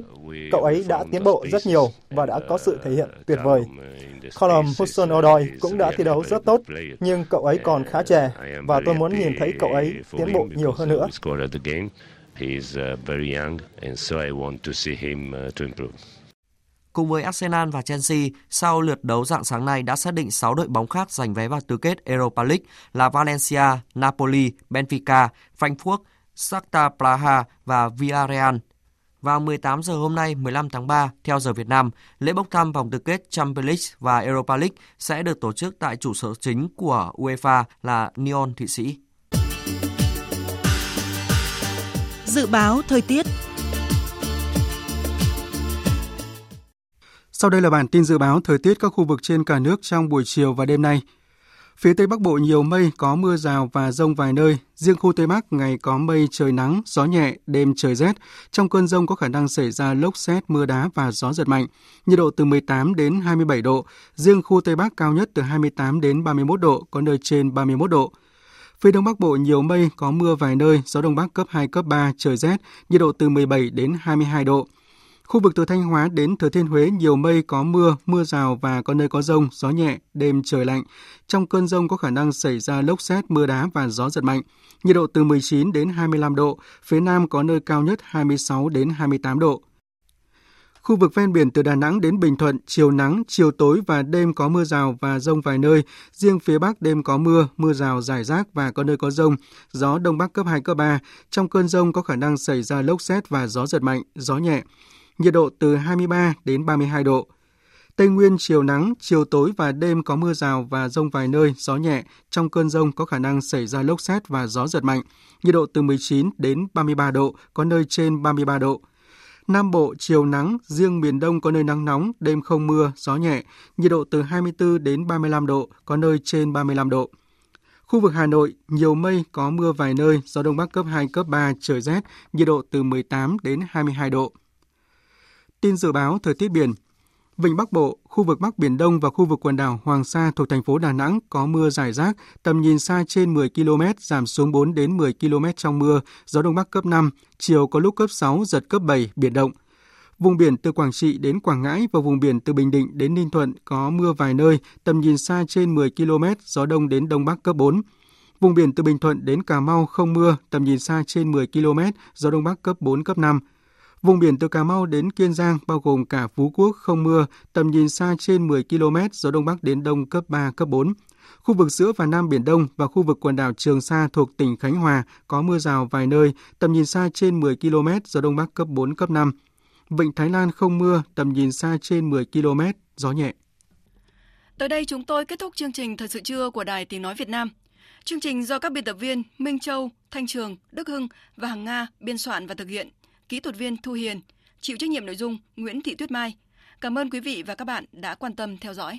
Cậu ấy đã tiến bộ rất nhiều và đã có sự thể hiện tuyệt vời. Callum Hudson-Odoi cũng đã thi đấu rất tốt, nhưng cậu ấy còn khá trẻ và tôi muốn nhìn thấy cậu ấy tiến bộ nhiều hơn nữa. He's very young and so I want to see him to improve. Cùng với Arsenal và Chelsea, sau lượt đấu dạng sáng nay đã xác định 6 đội bóng khác giành vé vào tứ kết Europa League là Valencia, Napoli, Benfica, Frankfurt, Shakhtar Praha và Villarreal. Vào 18 giờ hôm nay 15 tháng 3 theo giờ Việt Nam, lễ bốc thăm vòng tứ kết Champions League và Europa League sẽ được tổ chức tại trụ sở chính của UEFA là Neon Thụy Sĩ. Dự báo thời tiết Sau đây là bản tin dự báo thời tiết các khu vực trên cả nước trong buổi chiều và đêm nay. Phía Tây Bắc Bộ nhiều mây, có mưa rào và rông vài nơi. Riêng khu Tây Bắc ngày có mây, trời nắng, gió nhẹ, đêm trời rét. Trong cơn rông có khả năng xảy ra lốc xét, mưa đá và gió giật mạnh. Nhiệt độ từ 18 đến 27 độ. Riêng khu Tây Bắc cao nhất từ 28 đến 31 độ, có nơi trên 31 độ. Phía Đông Bắc Bộ nhiều mây, có mưa vài nơi, gió Đông Bắc cấp 2, cấp 3, trời rét, nhiệt độ từ 17 đến 22 độ. Khu vực từ Thanh Hóa đến Thừa Thiên Huế nhiều mây có mưa, mưa rào và có nơi có rông, gió nhẹ, đêm trời lạnh. Trong cơn rông có khả năng xảy ra lốc xét, mưa đá và gió giật mạnh. Nhiệt độ từ 19 đến 25 độ, phía Nam có nơi cao nhất 26 đến 28 độ. Khu vực ven biển từ Đà Nẵng đến Bình Thuận, chiều nắng, chiều tối và đêm có mưa rào và rông vài nơi. Riêng phía Bắc đêm có mưa, mưa rào rải rác và có nơi có rông. Gió Đông Bắc cấp 2, cấp 3. Trong cơn rông có khả năng xảy ra lốc xét và gió giật mạnh, gió nhẹ nhiệt độ từ 23 đến 32 độ. Tây Nguyên chiều nắng, chiều tối và đêm có mưa rào và rông vài nơi, gió nhẹ. Trong cơn rông có khả năng xảy ra lốc xét và gió giật mạnh. Nhiệt độ từ 19 đến 33 độ, có nơi trên 33 độ. Nam Bộ chiều nắng, riêng miền Đông có nơi nắng nóng, đêm không mưa, gió nhẹ. Nhiệt độ từ 24 đến 35 độ, có nơi trên 35 độ. Khu vực Hà Nội, nhiều mây, có mưa vài nơi, gió Đông Bắc cấp 2, cấp 3, trời rét, nhiệt độ từ 18 đến 22 độ. Tin dự báo thời tiết biển. Vịnh Bắc Bộ, khu vực Bắc Biển Đông và khu vực quần đảo Hoàng Sa thuộc thành phố Đà Nẵng có mưa rải rác, tầm nhìn xa trên 10 km, giảm xuống 4 đến 10 km trong mưa, gió Đông Bắc cấp 5, chiều có lúc cấp 6, giật cấp 7, biển động. Vùng biển từ Quảng Trị đến Quảng Ngãi và vùng biển từ Bình Định đến Ninh Thuận có mưa vài nơi, tầm nhìn xa trên 10 km, gió đông đến đông bắc cấp 4. Vùng biển từ Bình Thuận đến Cà Mau không mưa, tầm nhìn xa trên 10 km, gió đông bắc cấp 4, cấp 5. Vùng biển từ Cà Mau đến Kiên Giang bao gồm cả Phú Quốc không mưa, tầm nhìn xa trên 10 km, gió đông bắc đến đông cấp 3, cấp 4. Khu vực giữa và Nam Biển Đông và khu vực quần đảo Trường Sa thuộc tỉnh Khánh Hòa có mưa rào vài nơi, tầm nhìn xa trên 10 km, gió đông bắc cấp 4, cấp 5. Vịnh Thái Lan không mưa, tầm nhìn xa trên 10 km, gió nhẹ. Tới đây chúng tôi kết thúc chương trình Thời sự trưa của Đài Tiếng Nói Việt Nam. Chương trình do các biên tập viên Minh Châu, Thanh Trường, Đức Hưng và Hằng Nga biên soạn và thực hiện. Kỹ thuật viên Thu Hiền, chịu trách nhiệm nội dung Nguyễn Thị Tuyết Mai. Cảm ơn quý vị và các bạn đã quan tâm theo dõi.